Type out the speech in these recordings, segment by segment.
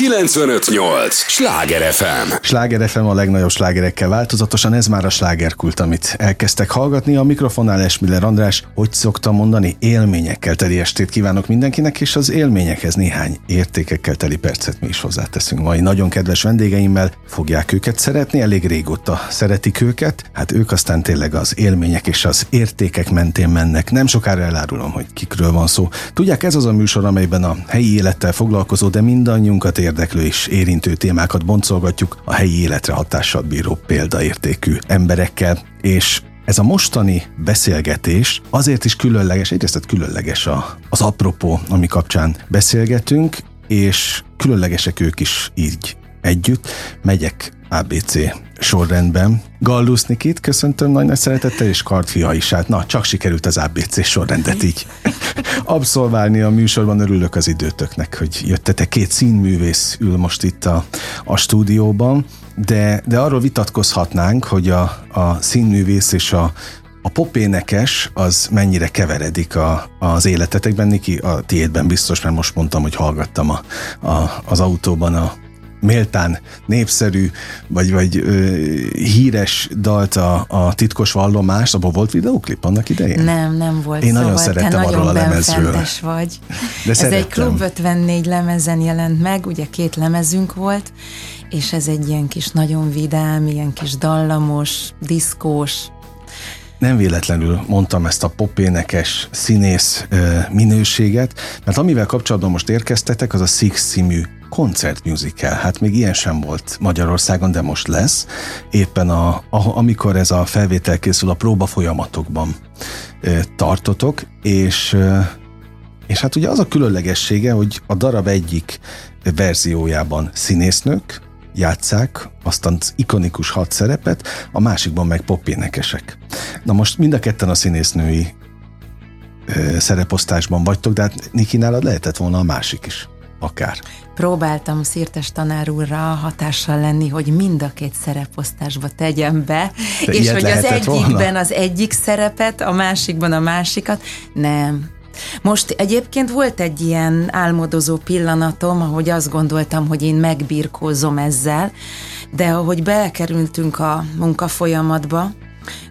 958! Sláger FM! Sláger FM a legnagyobb slágerekkel változatosan, ez már a slágerkult, amit elkezdtek hallgatni. A mikrofonnál Esmiller András, hogy szoktam mondani, élményekkel teli estét kívánok mindenkinek, és az élményekhez néhány értékekkel teli percet mi is hozzáteszünk. Mai nagyon kedves vendégeimmel fogják őket szeretni, elég régóta szeretik őket, hát ők aztán tényleg az élmények és az értékek mentén mennek. Nem sokára elárulom, hogy kikről van szó. Tudják, ez az a műsor, amelyben a helyi élettel foglalkozó, de mindannyiunkat érdeklő és érintő témákat boncolgatjuk a helyi életre hatással bíró példaértékű emberekkel, és ez a mostani beszélgetés azért is különleges, egyrészt különleges a, az apropó, ami kapcsán beszélgetünk, és különlegesek ők is így együtt. Megyek ABC sorrendben. Gallus Nikit köszöntöm nagy, nagy szeretettel, és Kartfia is. Hát na, csak sikerült az ABC sorrendet így abszolválni a műsorban. Örülök az időtöknek, hogy jöttetek. Két színművész ül most itt a, a stúdióban, de, de arról vitatkozhatnánk, hogy a, a színművész és a, a popénekes az mennyire keveredik a, az életetekben, Niki, a tiédben biztos, mert most mondtam, hogy hallgattam a, a, az autóban a méltán népszerű, vagy, vagy ö, híres dalt a, a titkos vallomást, abban volt videóklip annak idején? Nem, nem volt. Én szóval nagyon szerettem arról a lemezről. vagy. De ez szerettem. egy Klub 54 lemezen jelent meg, ugye két lemezünk volt, és ez egy ilyen kis nagyon vidám, ilyen kis dallamos, diszkós, nem véletlenül mondtam ezt a popénekes színész minőséget, mert amivel kapcsolatban most érkeztetek, az a Six című koncertmusical. Hát még ilyen sem volt Magyarországon, de most lesz. Éppen a, a, amikor ez a felvétel készül, a próba folyamatokban ö, tartotok, és ö, és hát ugye az a különlegessége, hogy a darab egyik verziójában színésznők, játszák azt az ikonikus hat szerepet, a másikban meg popénekesek. Na most mind a ketten a színésznői szereposztásban vagytok, de hát Niki nálad lehetett volna a másik is. Akár. Próbáltam Szirtes tanár úrra hatással lenni, hogy mind a két szereposztásba tegyem be, De és hogy az egyikben volna? az egyik szerepet, a másikban a másikat. Nem, most egyébként volt egy ilyen álmodozó pillanatom, ahogy azt gondoltam, hogy én megbirkózom ezzel, de ahogy belekerültünk a munkafolyamatba,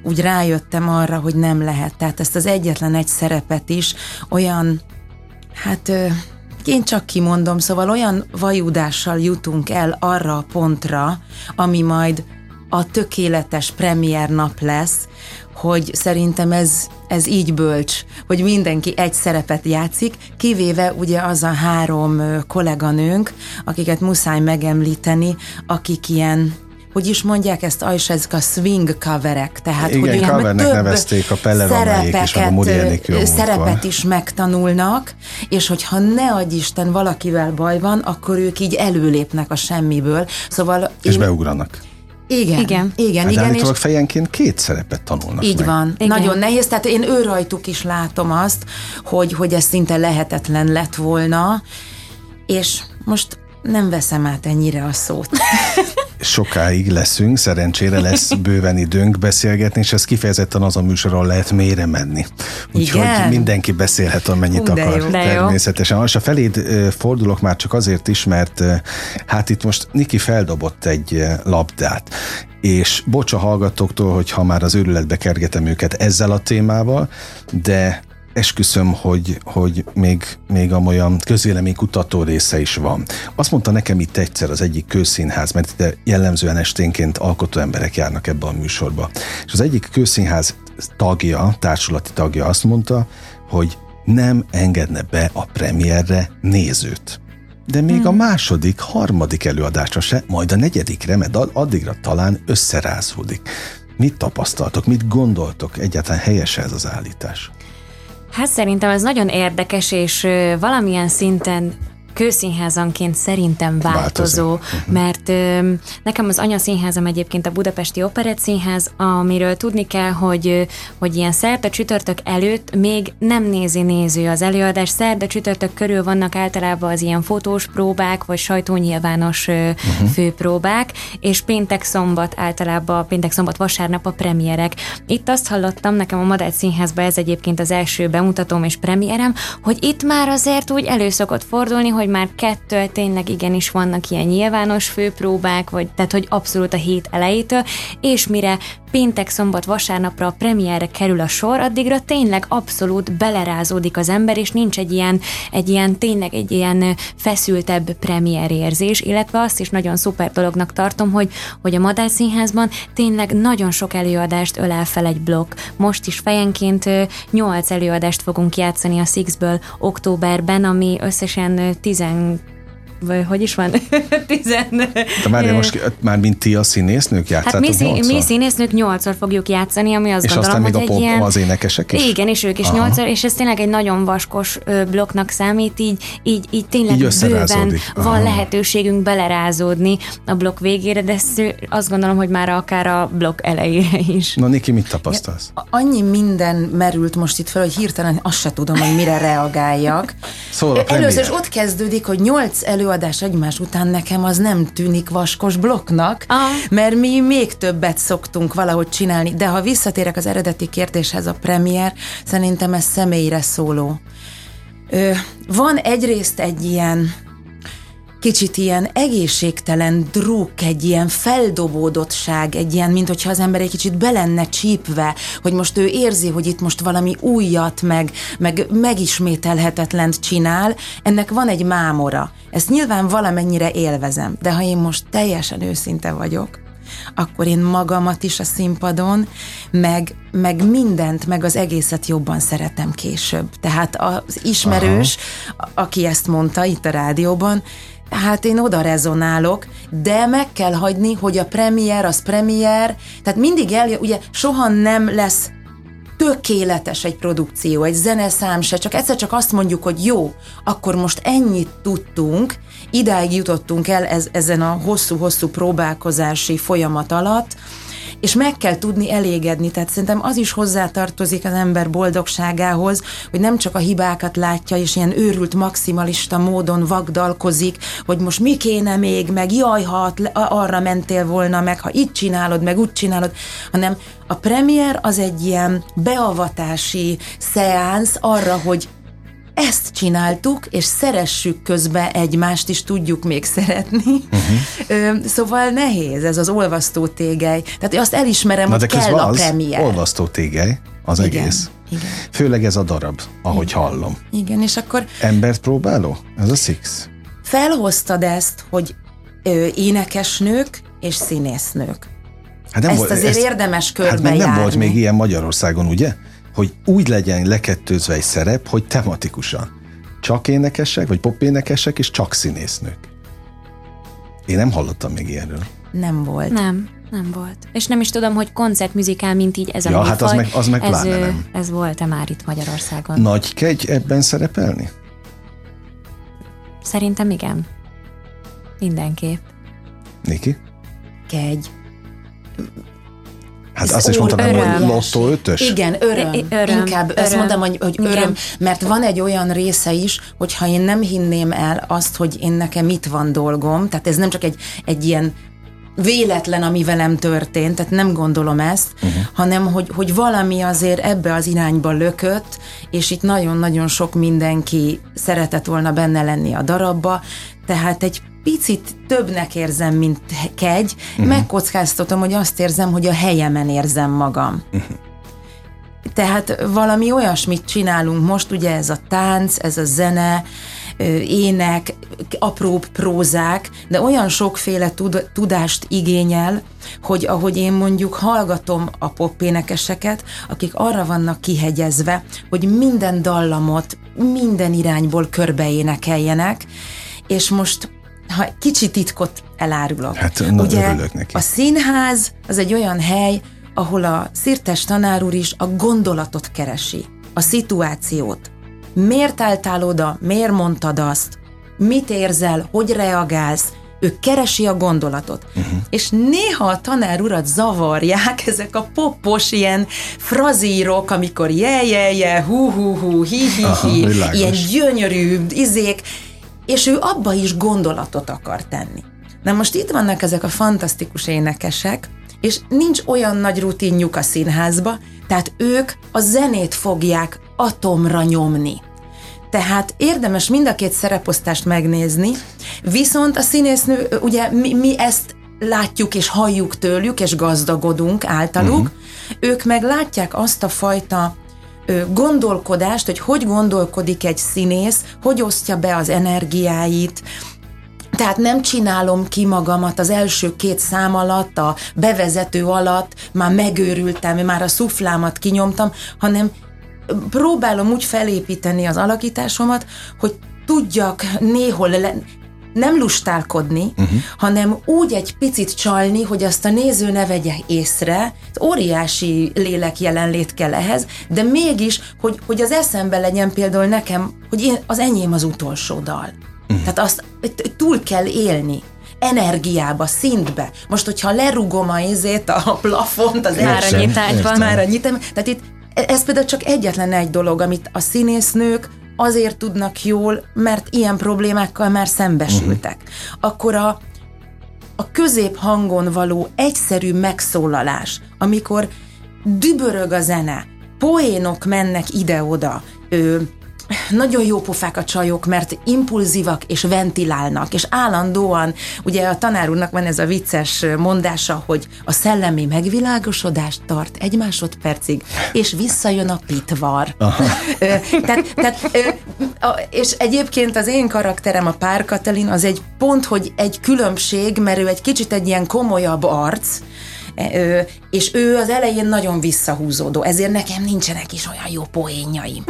úgy rájöttem arra, hogy nem lehet. Tehát ezt az egyetlen egy szerepet is olyan, hát én csak kimondom, szóval olyan vajudással jutunk el arra a pontra, ami majd a tökéletes premier nap lesz, hogy szerintem ez, ez így bölcs, hogy mindenki egy szerepet játszik, kivéve ugye az a három kolléganőnk, akiket muszáj megemlíteni, akik ilyen hogy is mondják ezt, és ezek a swing coverek, tehát Igen, hogy ilyen covernek több nevezték a Pelle Romáék és a szerepet is megtanulnak, és hogyha ne adj Isten valakivel baj van, akkor ők így előlépnek a semmiből. Szóval és én, beugranak. igen, Igen. igen, Hát igen, és fejenként két szerepet tanulnak így meg. van. Igen. Nagyon nehéz, tehát én ő rajtuk is látom azt, hogy, hogy ez szinte lehetetlen lett volna, és most nem veszem át ennyire a szót. Sokáig leszünk, szerencsére lesz bőven időnk beszélgetni, és ez kifejezetten az a műsor, ahol lehet mélyre menni. Úgyhogy Igen? mindenki beszélhet, amennyit Hú, de akar. jó. De jó. természetesen. És a feléd fordulok már csak azért is, mert hát itt most Niki feldobott egy labdát, és bocs a hallgatóktól, hogyha már az őrületbe kergetem őket ezzel a témával, de esküszöm, hogy, hogy még, még amolyan közvéleménykutató része is van. Azt mondta nekem itt egyszer az egyik kőszínház, mert ide jellemzően esténként alkotó emberek járnak ebbe a műsorba. És az egyik kőszínház tagja, társulati tagja azt mondta, hogy nem engedne be a premierre nézőt. De még a második, harmadik előadásra se, majd a negyedikre, mert ad- addigra talán összerázódik. Mit tapasztaltok, mit gondoltok? Egyáltalán helyes ez az állítás? Hát szerintem ez nagyon érdekes, és valamilyen szinten kőszínházanként szerintem változó, Változik. mert ö, nekem az anyaszínházam egyébként a Budapesti Operett Színház, amiről tudni kell, hogy, hogy ilyen szerda csütörtök előtt még nem nézi néző az előadás, szerda csütörtök körül vannak általában az ilyen fotós próbák, vagy sajtónyilvános uh-huh. főpróbák, és péntek szombat általában, péntek szombat vasárnap a premierek. Itt azt hallottam, nekem a Madács Színházban ez egyébként az első bemutatóm és premierem, hogy itt már azért úgy elő szokott fordulni, hogy már kettő tényleg igenis vannak ilyen nyilvános főpróbák, vagy tehát hogy abszolút a hét elejétől, és mire péntek, szombat, vasárnapra a premierre kerül a sor, addigra tényleg abszolút belerázódik az ember, és nincs egy ilyen, egy ilyen tényleg egy ilyen feszültebb premier érzés, illetve azt is nagyon szuper dolognak tartom, hogy, hogy a Madár Színházban tényleg nagyon sok előadást ölel fel egy blokk. Most is fejenként 8 előadást fogunk játszani a Sixből októberben, ami összesen 10 vagy hogy is van? Tizen... De már most már mint ti a színésznők játszátok Hát mi, szín, mi színésznők nyolcszor fogjuk játszani, ami azt és gondolom, aztán még hogy a pop, egy ilyen... az énekesek is? Igen, és ők is nyolcszor, és ez tényleg egy nagyon vaskos blokknak számít, így, így, így tényleg így bőven Aha. van lehetőségünk belerázódni a blokk végére, de azt gondolom, hogy már akár a blokk elejére is. Na Niki, mit tapasztalsz? Ja, annyi minden merült most itt fel, hogy hirtelen azt se tudom, hogy mire reagáljak. Szóval Először is ott kezdődik, hogy nyolc elő előadás egymás után nekem az nem tűnik vaskos blokknak, Aha. mert mi még többet szoktunk valahogy csinálni. De ha visszatérek az eredeti kérdéshez, a premier, szerintem ez személyre szóló. Ö, van egyrészt egy ilyen kicsit ilyen egészségtelen druk, egy ilyen feldobódottság, egy ilyen, mint hogyha az ember egy kicsit belenne csípve, hogy most ő érzi, hogy itt most valami újat, meg, meg megismételhetetlent csinál, ennek van egy mámora. Ezt nyilván valamennyire élvezem, de ha én most teljesen őszinte vagyok, akkor én magamat is a színpadon, meg, meg mindent, meg az egészet jobban szeretem később. Tehát az ismerős, Aha. aki ezt mondta itt a rádióban, Hát én oda rezonálok, de meg kell hagyni, hogy a premier az premier, tehát mindig eljön, ugye soha nem lesz tökéletes egy produkció, egy zeneszám se, csak egyszer csak azt mondjuk, hogy jó, akkor most ennyit tudtunk, idáig jutottunk el ez, ezen a hosszú-hosszú próbálkozási folyamat alatt, és meg kell tudni elégedni. Tehát szerintem az is hozzátartozik az ember boldogságához, hogy nem csak a hibákat látja, és ilyen őrült maximalista módon vagdalkozik, hogy most mi kéne még, meg jaj, ha arra mentél volna, meg ha itt csinálod, meg úgy csinálod, hanem a premier az egy ilyen beavatási szeánsz arra, hogy ezt csináltuk, és szeressük közben egymást is, tudjuk még szeretni. Uh-huh. Szóval nehéz ez az olvasztó tégely. Tehát azt elismerem, Na, hogy kell a premier. olvasztó tégely az Igen. egész. Igen. Főleg ez a darab, ahogy Igen. hallom. Igen, és akkor... Embert próbáló? Ez a Six. Felhoztad ezt, hogy ö, énekesnők és színésznők. Hát nem ezt volt, azért ezt, érdemes körbe hát nem volt még ilyen Magyarországon, ugye? Hogy úgy legyen lekettőzve egy szerep, hogy tematikusan. Csak énekesek, vagy popénekesek, és csak színésznők. Én nem hallottam még ilyenről. Nem volt. Nem, nem volt. És nem is tudom, hogy koncertműzikál, mint így ez a ja, hát az meg, az meg ez, nem. ez volt-e már itt Magyarországon? Nagy kegy ebben szerepelni? Szerintem igen. Mindenképp. Niki? Kegy. Hát azt is mondtam, hogy lottó ötös? Igen, öröm. öröm Inkább öröm. azt mondom, hogy, hogy öröm, Igen. mert van egy olyan része is, hogyha én nem hinném el azt, hogy én nekem itt van dolgom, tehát ez nem csak egy, egy ilyen véletlen, ami velem történt, tehát nem gondolom ezt, uh-huh. hanem hogy, hogy valami azért ebbe az irányba lökött, és itt nagyon-nagyon sok mindenki szeretett volna benne lenni a darabba, tehát egy picit többnek érzem, mint kegy, uh-huh. megkockáztatom, hogy azt érzem, hogy a helyemen érzem magam. Uh-huh. Tehát valami olyasmit csinálunk most, ugye ez a tánc, ez a zene, ének, apróbb prózák, de olyan sokféle tud, tudást igényel, hogy ahogy én mondjuk hallgatom a popénekeseket, akik arra vannak kihegyezve, hogy minden dallamot minden irányból körbeénekeljenek, és most ha kicsit titkot elárulok. Hát Ugye neki. a színház az egy olyan hely, ahol a szirtes tanár úr is a gondolatot keresi, a szituációt. Miért álltál oda, miért mondtad azt, mit érzel, hogy reagálsz, ő keresi a gondolatot. Uh-huh. És néha a tanár urat zavarják ezek a popos ilyen frazírok, amikor je, je, je, hu, hu, hu, hi, hi, hi, Aha, ilyen gyönyörű izék, és ő abba is gondolatot akar tenni. Na most itt vannak ezek a fantasztikus énekesek, és nincs olyan nagy rutinjuk a színházba, tehát ők a zenét fogják atomra nyomni. Tehát érdemes mind a két szereposztást megnézni, viszont a színésznő, ugye mi, mi ezt látjuk és halljuk tőlük, és gazdagodunk általuk, uh-huh. ők meg látják azt a fajta gondolkodást, hogy hogy gondolkodik egy színész, hogy osztja be az energiáit, tehát nem csinálom ki magamat az első két szám alatt, a bevezető alatt, már megőrültem, már a szuflámat kinyomtam, hanem próbálom úgy felépíteni az alakításomat, hogy tudjak néhol le, nem lustálkodni, uh-huh. hanem úgy egy picit csalni, hogy azt a néző ne vegye észre, óriási lélek jelenlét kell ehhez, de mégis, hogy, hogy az eszembe legyen például nekem, hogy én, az enyém az utolsó dal. Uh-huh. Tehát azt túl kell élni energiába, szintbe. Most, hogyha lerugom a izét, a plafont, az már a nyitásban. Már a nyitem, tehát itt ez például csak egyetlen egy dolog, amit a színésznők azért tudnak jól, mert ilyen problémákkal már szembesültek. Uh-huh. Akkor a, a középhangon való egyszerű megszólalás, amikor dübörög a zene, poénok mennek ide-oda, nagyon jó pofák a csajok, mert impulzívak és ventilálnak, és állandóan, ugye a tanár úrnak van ez a vicces mondása, hogy a szellemi megvilágosodást tart egy másodpercig, és visszajön a pitvar. tehát, tehát, és egyébként az én karakterem, a Pár Katalin, az egy pont, hogy egy különbség, mert ő egy kicsit egy ilyen komolyabb arc, és ő az elején nagyon visszahúzódó, ezért nekem nincsenek is olyan jó poénjaim.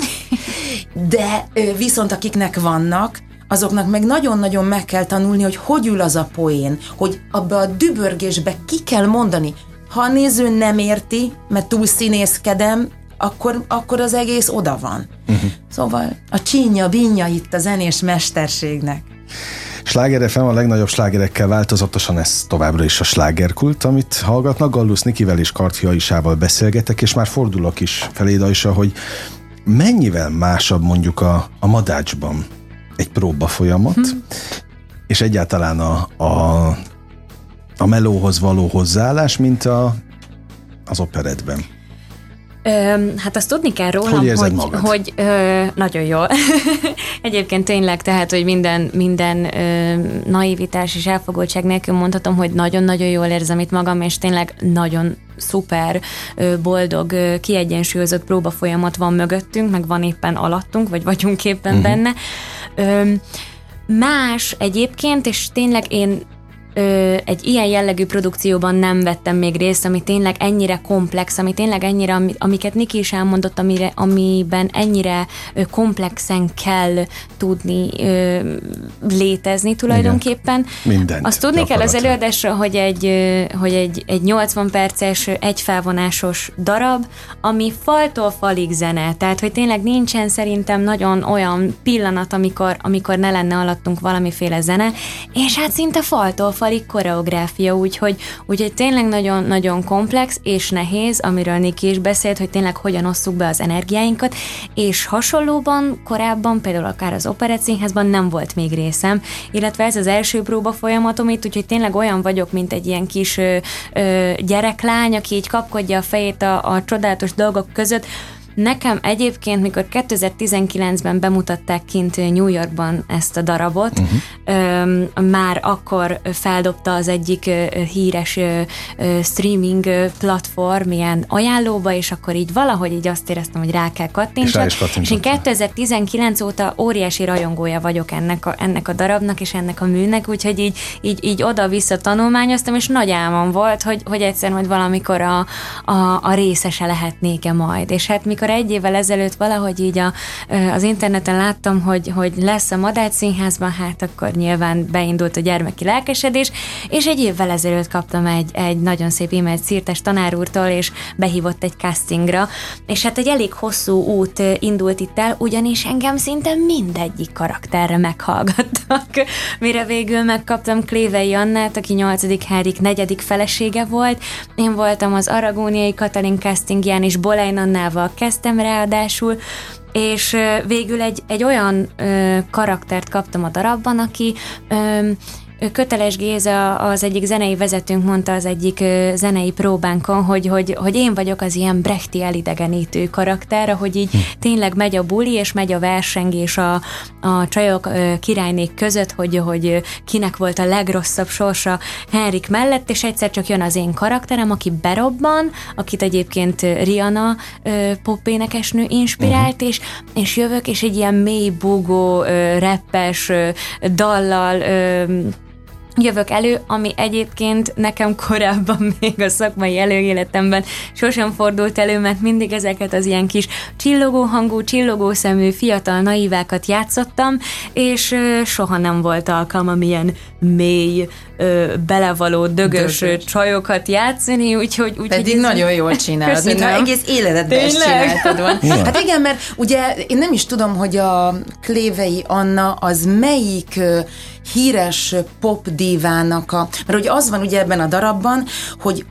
De viszont akiknek vannak, azoknak meg nagyon-nagyon meg kell tanulni, hogy hogy ül az a poén, hogy abba a dübörgésbe ki kell mondani. Ha a néző nem érti, mert túl színészkedem, akkor, akkor az egész oda van. Uh-huh. Szóval a csínya, binnya itt a zenés mesterségnek. Sláger FM a legnagyobb slágerekkel változatosan ez továbbra is a slágerkult, amit hallgatnak. Gallus Nikivel és Karthia Isával beszélgetek, és már fordulok is feléd, Aisa, hogy mennyivel másabb mondjuk a, a madácsban egy próba folyamat, hmm. és egyáltalán a, a, a melóhoz való hozzáállás, mint a, az operetben. Ö, hát azt tudni kell rólam, hogy, hogy, hogy ö, nagyon jó. Egyébként tényleg, tehát, hogy minden, minden ö, naivitás és elfogultság nélkül mondhatom, hogy nagyon-nagyon jól érzem itt magam, és tényleg nagyon szuper, boldog, kiegyensúlyozott próba folyamat van mögöttünk, meg van éppen alattunk, vagy vagyunk éppen uh-huh. benne. Ö, más egyébként, és tényleg én ö, egy ilyen jellegű produkcióban nem vettem még részt, ami tényleg ennyire komplex, ami tényleg ennyire, amiket Niki is elmondott, amire, amiben ennyire ö, komplexen kell tudni ö, létezni tulajdonképpen. Igen. Mindent. Azt tudni kell az előadásra, hogy egy, ö, hogy egy, egy 80 perces, egy felvonásos darab, ami faltól falig zene, tehát hogy tényleg nincsen szerintem nagyon olyan pillanat, amikor, amikor ne lenne alattunk valamiféle zene, és hát szinte faltól falig koreográfia, úgyhogy, úgyhogy tényleg nagyon-nagyon komplex és nehéz, amiről Niki is beszélt, hogy tényleg hogyan osszuk be az energiáinkat, és hasonlóban korábban, például akár az Operett Színházban nem volt még részem, illetve ez az első próba folyamatom itt, úgyhogy tényleg olyan vagyok, mint egy ilyen kis ö, ö, gyereklány, aki így kapkodja a fejét a, a csodálatos dolgok között, Nekem egyébként, mikor 2019-ben bemutatták kint New Yorkban ezt a darabot, uh-huh. már akkor feldobta az egyik híres streaming platform ilyen ajánlóba, és akkor így valahogy így azt éreztem, hogy rá kell kattintsak. És, és én 2019 óta óriási rajongója vagyok ennek a, ennek a darabnak és ennek a műnek, úgyhogy így, így, így oda-vissza tanulmányoztam, és nagy álmom volt, hogy, hogy egyszer majd valamikor a, a, a részese lehetnék-e majd. És hát mikor egy évvel ezelőtt valahogy így a, az interneten láttam, hogy, hogy lesz a Madács Színházban, hát akkor nyilván beindult a gyermeki lelkesedés, és egy évvel ezelőtt kaptam egy, egy nagyon szép e-mailt Szirtes tanár úrtól, és behívott egy castingra, és hát egy elég hosszú út indult itt el, ugyanis engem szinte mindegyik karakterre meghallgattak, mire végül megkaptam Klévei Annát, aki 8. Henrik negyedik felesége volt, én voltam az Aragóniai Katalin castingján, és Bolein Annával kezdtem ráadásul, és végül egy, egy olyan ö, karaktert kaptam a darabban, aki ö, Köteles Géza, az egyik zenei vezetőnk mondta az egyik zenei próbánkon, hogy, hogy, hogy én vagyok az ilyen brechti elidegenítő karakter, hogy így hm. tényleg megy a buli, és megy a versengés a, a csajok királynék között, hogy, hogy kinek volt a legrosszabb sorsa Henrik mellett, és egyszer csak jön az én karakterem, aki berobban, akit egyébként Rihanna popénekesnő inspirált, uh-huh. és, és jövök, és egy ilyen mély bugó, reppes dallal jövök elő, ami egyébként nekem korábban még a szakmai előéletemben sosem fordult elő, mert mindig ezeket az ilyen kis csillogó hangú, csillogó szemű fiatal naivákat játszottam, és soha nem volt alkalmam ilyen mély, belevaló, dögös, dögös csajokat játszani, úgyhogy... úgy, Pedig ez nagyon jól csinálod, mintha egész életedben ezt csináltad van. Ja. Hát igen, mert ugye én nem is tudom, hogy a Klévei Anna az melyik híres pop divának a... Mert ugye az van ugye ebben a darabban, hogy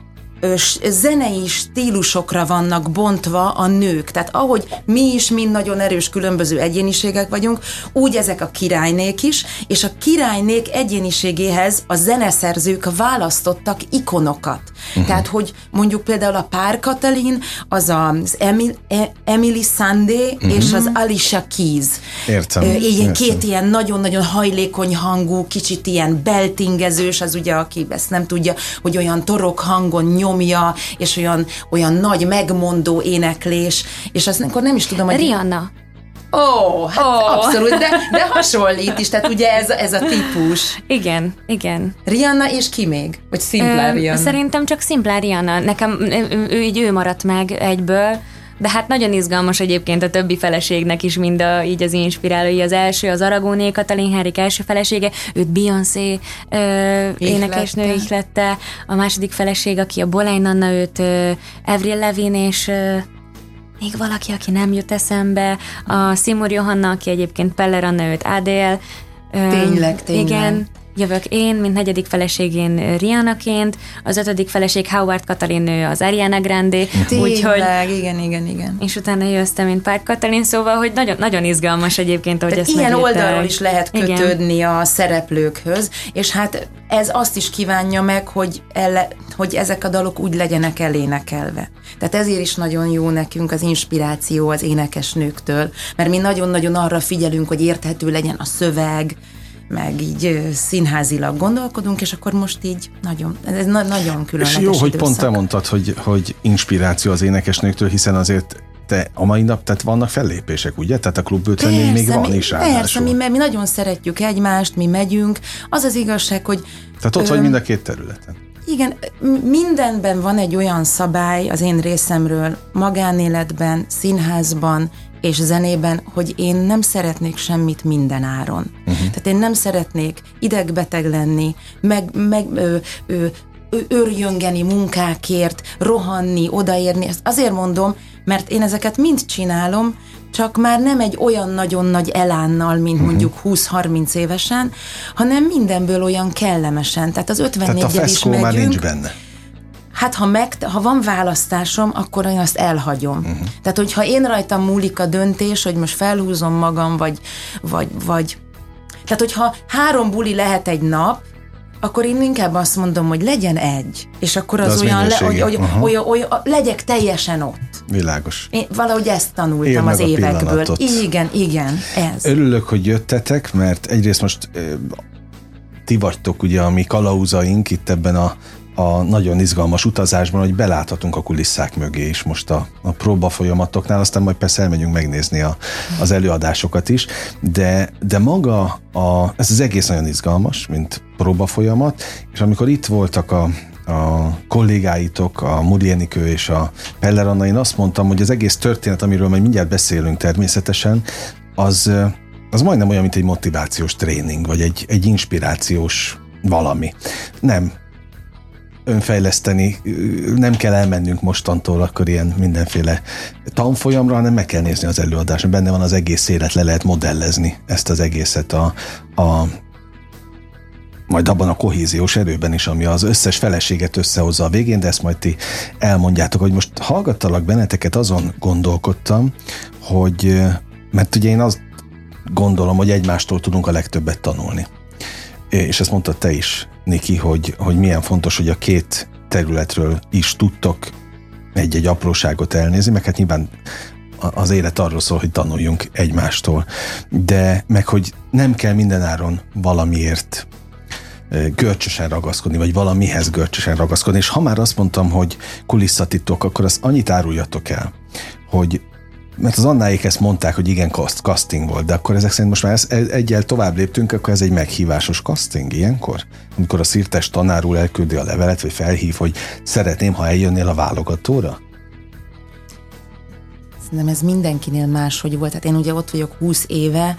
zenei stílusokra vannak bontva a nők. Tehát ahogy mi is mind nagyon erős különböző egyéniségek vagyunk, úgy ezek a királynék is, és a királynék egyéniségéhez a zeneszerzők választottak ikonokat. Uh-huh. Tehát, hogy mondjuk például a Pár Katalin, az az Emil, e, Emily Sandé uh-huh. és az Alicia Keys. Értem. Ilyen értem. két ilyen nagyon-nagyon hajlékony hangú, kicsit ilyen beltingezős, az ugye, aki ezt nem tudja, hogy olyan torok hangon nyom nyomja, és olyan, olyan nagy megmondó éneklés, és azt akkor nem is tudom, hogy... Rihanna. Ó, oh, hát oh. abszolút, de, de hasonlít is, tehát ugye ez, ez a típus. Igen, igen. Rihanna és ki még? Vagy Szimplá Rihanna? Szerintem csak Szimplá Rihanna. Nekem ő, ő, így ő maradt meg egyből. De hát nagyon izgalmas egyébként a többi feleségnek is, mind a, így az inspirálói. Az első, az Aragóné Katalin Henrik első felesége, őt Beyoncé ö, énekesnő ihlette. A második feleség, aki a Bolein Anna, őt ö, Avril Levin és ö, még valaki, aki nem jut eszembe, a Simur Johanna, aki egyébként Peller Anna, őt ADL. Tényleg, tényleg. Igen, jövök én, mint negyedik feleségén Rianaként, az ötödik feleség Howard Katalin nő az Ariana Grande. Úgyhogy, igen, igen, igen. És utána jöttem, mint Pár Katalin, szóval, hogy nagyon, nagyon izgalmas egyébként, hogy ezt ilyen oldalról is lehet kötődni igen. a szereplőkhöz, és hát ez azt is kívánja meg, hogy, elle, hogy ezek a dalok úgy legyenek elénekelve. Tehát ezért is nagyon jó nekünk az inspiráció az énekesnőktől, mert mi nagyon-nagyon arra figyelünk, hogy érthető legyen a szöveg, meg így színházilag gondolkodunk, és akkor most így nagyon, ez na- nagyon különleges És jó, időszak. hogy pont te mondtad, hogy, hogy inspiráció az énekesnőktől, hiszen azért te a mai nap, tehát vannak fellépések, ugye? Tehát a klub 50 még van mi, is Persze, mi, mi nagyon szeretjük egymást, mi megyünk. Az az igazság, hogy... Tehát ott ö, vagy mind a két területen. Igen, mindenben van egy olyan szabály az én részemről, magánéletben, színházban, és zenében, hogy én nem szeretnék semmit minden áron. Uh-huh. Tehát én nem szeretnék idegbeteg lenni, meg, meg ö, ö, örjöngeni munkákért, rohanni, odaérni. Ezt azért mondom, mert én ezeket mind csinálom, csak már nem egy olyan nagyon nagy elánnal, mint uh-huh. mondjuk 20-30 évesen, hanem mindenből olyan kellemesen. Tehát az 54 Tehát a is megyünk. már nincs benne. Hát ha, meg, ha van választásom, akkor én azt elhagyom. Uh-huh. Tehát, hogyha én rajtam múlik a döntés, hogy most felhúzom magam, vagy, vagy, vagy tehát, hogyha három buli lehet egy nap, akkor én inkább azt mondom, hogy legyen egy, és akkor az, az olyan, le, hogy, hogy uh-huh. olyan, olyan, legyek teljesen ott. Világos. Én valahogy ezt tanultam az évekből. Igen, igen, ez. Örülök, hogy jöttetek, mert egyrészt most ti vagytok ugye a mi kalauzaink itt ebben a a nagyon izgalmas utazásban, hogy beláthatunk a kulisszák mögé is most a, a próba folyamatoknál, aztán majd persze elmegyünk megnézni a, az előadásokat is, de, de maga a, ez az egész nagyon izgalmas, mint próba folyamat, és amikor itt voltak a, a kollégáitok, a Muri Enikő és a Peller Anna, én azt mondtam, hogy az egész történet, amiről majd mindjárt beszélünk természetesen, az, az majdnem olyan, mint egy motivációs tréning, vagy egy, egy inspirációs valami. Nem, önfejleszteni, nem kell elmennünk mostantól akkor ilyen mindenféle tanfolyamra, hanem meg kell nézni az előadást. Benne van az egész élet, le lehet modellezni ezt az egészet a, a majd abban a kohéziós erőben is, ami az összes feleséget összehozza a végén, de ezt majd ti elmondjátok, hogy most hallgattalak benneteket, azon gondolkodtam, hogy mert ugye én azt gondolom, hogy egymástól tudunk a legtöbbet tanulni és ezt mondta te is, Niki, hogy, hogy milyen fontos, hogy a két területről is tudtok egy-egy apróságot elnézni, meg hát nyilván az élet arról szól, hogy tanuljunk egymástól, de meg hogy nem kell mindenáron valamiért görcsösen ragaszkodni, vagy valamihez görcsösen ragaszkodni, és ha már azt mondtam, hogy kulisszatitok, akkor azt annyit áruljatok el, hogy mert az Annáik ezt mondták, hogy igen, casting volt, de akkor ezek szerint most már ez, egyel tovább léptünk, akkor ez egy meghívásos casting ilyenkor? Amikor a szirtes tanár úr elküldi a levelet, vagy felhív, hogy szeretném, ha eljönnél a válogatóra? Szerintem ez mindenkinél máshogy volt. Tehát én ugye ott vagyok 20 éve,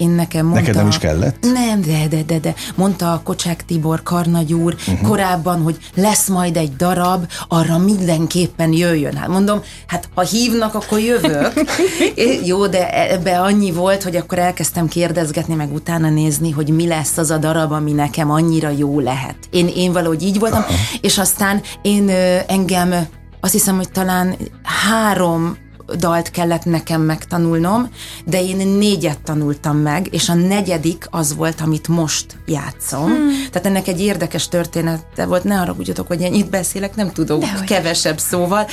én nekem mondta... Neked nem is kellett? Nem, de, de, de, de. Mondta a Kocsák Tibor Karnagy úr uh-huh. korábban, hogy lesz majd egy darab, arra mindenképpen jöjjön. Hát mondom, hát ha hívnak, akkor jövök. é, jó, de ebbe annyi volt, hogy akkor elkezdtem kérdezgetni, meg utána nézni, hogy mi lesz az a darab, ami nekem annyira jó lehet. Én, én valahogy így voltam, uh-huh. és aztán én engem azt hiszem, hogy talán három dalt kellett nekem megtanulnom, de én négyet tanultam meg, és a negyedik az volt, amit most játszom. Hmm. Tehát ennek egy érdekes története volt, ne haragudjatok, hogy ennyit beszélek, nem tudok Dehogy. kevesebb szóval.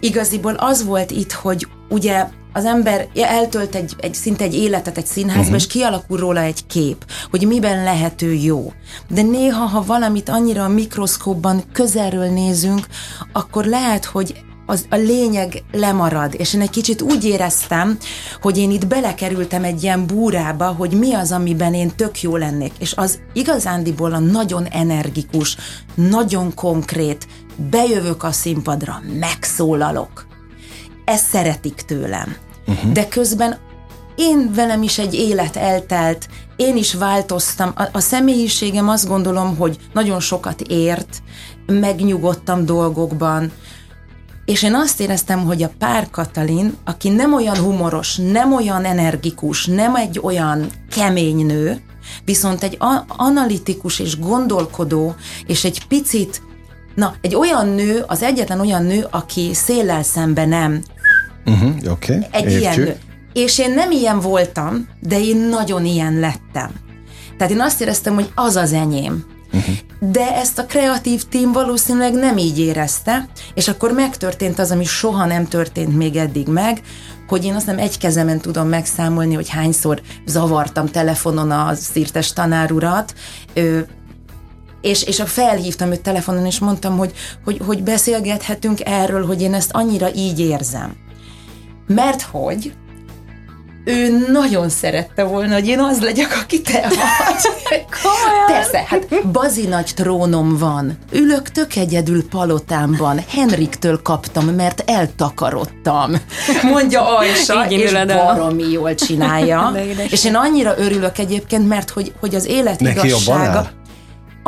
Igaziból az volt itt, hogy ugye az ember eltölt egy, egy szinte egy életet egy színházba, uh-huh. és kialakul róla egy kép, hogy miben lehető jó. De néha, ha valamit annyira a mikroszkópban közelről nézünk, akkor lehet, hogy az, a lényeg lemarad, és én egy kicsit úgy éreztem, hogy én itt belekerültem egy ilyen búrába, hogy mi az, amiben én tök jó lennék, és az igazándiból a nagyon energikus, nagyon konkrét, bejövök a színpadra, megszólalok. Ezt szeretik tőlem. Uh-huh. De közben én velem is egy élet eltelt, én is változtam. A, a személyiségem azt gondolom, hogy nagyon sokat ért, megnyugodtam dolgokban, és én azt éreztem, hogy a pár Katalin, aki nem olyan humoros, nem olyan energikus, nem egy olyan kemény nő, viszont egy analitikus és gondolkodó, és egy picit, na, egy olyan nő, az egyetlen olyan nő, aki széllel szembe nem. Uh-huh, okay, egy értjük. ilyen nő. És én nem ilyen voltam, de én nagyon ilyen lettem. Tehát én azt éreztem, hogy az az enyém. Uh-huh. De ezt a kreatív tím valószínűleg nem így érezte, és akkor megtörtént az, ami soha nem történt még eddig meg, hogy én azt nem egy kezemen tudom megszámolni, hogy hányszor zavartam telefonon a szírtes tanárurat, és, és a felhívtam őt telefonon, és mondtam, hogy, hogy, hogy beszélgethetünk erről, hogy én ezt annyira így érzem. Mert hogy ő nagyon szerette volna, hogy én az legyek, aki te vagy. Persze, hát bazi nagy trónom van. Ülök tök egyedül palotámban. Henriktől kaptam, mert eltakarodtam. Mondja Ajsa, és baromi jól csinálja. és én annyira örülök egyébként, mert hogy, hogy az élet Neki igazsága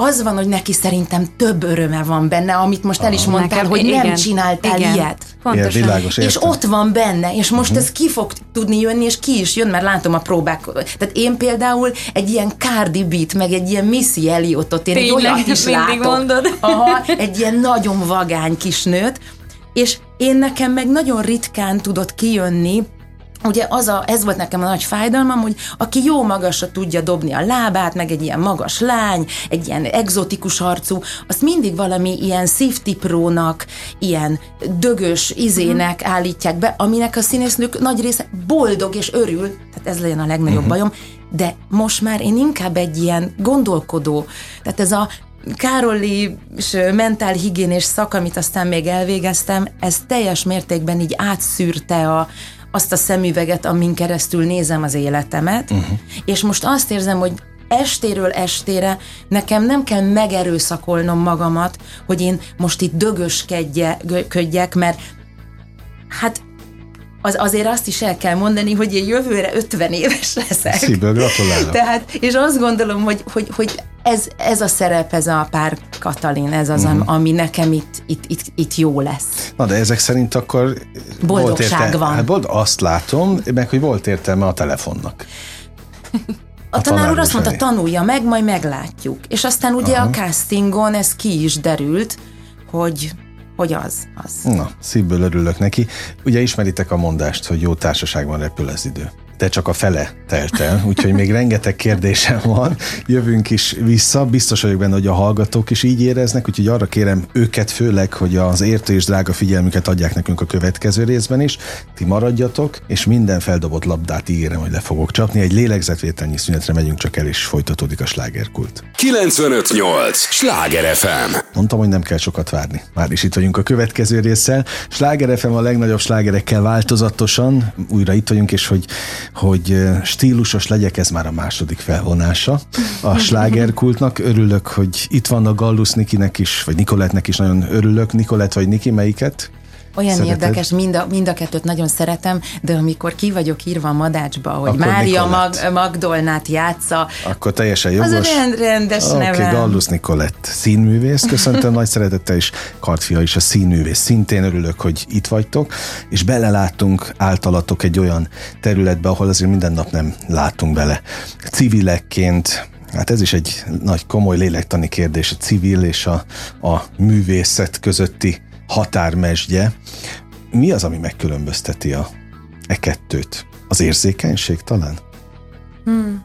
az van, hogy neki szerintem több öröme van benne, amit most el is mondtál, Nekem, hogy igen, nem csináltál igen. ilyet. Pontosan. Igen, világos, és ott van benne, és most uh-huh. ez ki fog tudni jönni, és ki is jön, mert látom a próbák. Tehát én például egy ilyen Cardi Beat, meg egy ilyen Missy Elliotot, én Tényleg, egy olyat is látok. Mondod. Aha, egy ilyen nagyon vagány kisnőt, és én nekem meg nagyon ritkán tudott kijönni Ugye az a, ez volt nekem a nagy fájdalmam, hogy aki jó magasra tudja dobni a lábát, meg egy ilyen magas lány, egy ilyen egzotikus arcú, azt mindig valami ilyen szívtiprónak, ilyen dögös izének uh-huh. állítják be, aminek a színésznők nagy része boldog és örül, tehát ez legyen a legnagyobb uh-huh. bajom, de most már én inkább egy ilyen gondolkodó, tehát ez a Károli mentálhigiénés szak, amit aztán még elvégeztem, ez teljes mértékben így átszűrte a, azt a szemüveget, amin keresztül nézem az életemet, uh-huh. és most azt érzem, hogy estéről estére nekem nem kell megerőszakolnom magamat, hogy én most itt dögöskedjek, mert hát az, azért azt is el kell mondani, hogy én jövőre 50 éves leszek. Szívből gratulálok. Tehát, és azt gondolom, hogy, hogy, hogy ez, ez a szerep, ez a pár Katalin, ez az, uh-huh. ami nekem itt, itt, itt, itt jó lesz. Na de ezek szerint akkor Boldogság volt érte, van. Hát bold, azt látom, meg hogy volt értelme a telefonnak. A, a tanár úr azt mondta, tanulja meg, majd meglátjuk. És aztán ugye Aha. a castingon ez ki is derült, hogy hogy az, az. Na, szívből örülök neki. Ugye ismeritek a mondást, hogy jó társaságban repül az idő. De csak a fele telt el, úgyhogy még rengeteg kérdésem van. Jövünk is vissza, biztos vagyok benne, hogy a hallgatók is így éreznek, úgyhogy arra kérem őket főleg, hogy az értő és drága figyelmüket adják nekünk a következő részben is. Ti maradjatok, és minden feldobott labdát ígérem, hogy le fogok csapni. Egy lélegzetvételnyi szünetre megyünk csak el, és folytatódik a slágerkult. 958! Sláger FM! Mondtam, hogy nem kell sokat várni. Már is itt vagyunk a következő résszel. Sláger FM a legnagyobb slágerekkel változatosan. Újra itt vagyunk, és hogy, hogy stílusos legyek, ez már a második felvonása a slágerkultnak. Örülök, hogy itt van a Gallus Nikinek is, vagy Nikoletnek is nagyon örülök. Nikolett vagy Niki, melyiket? Olyan Szereted? érdekes, mind a, mind a kettőt nagyon szeretem, de amikor ki vagyok írva a madácsba, hogy Akkor Mária Mag, Magdolnát játsza, akkor teljesen jogos. Az a rend, rendes okay, nevem. Gallus Nikolett, színművész, köszöntöm nagy szeretettel, és Kartfia is a színművész. Szintén örülök, hogy itt vagytok, és beleláttunk általatok egy olyan területbe, ahol azért minden nap nem látunk bele. Civilekként, Hát ez is egy nagy komoly lélektani kérdés, a civil és a, a művészet közötti határmesdje. Mi az, ami megkülönbözteti a e kettőt? Az érzékenység talán? Hmm.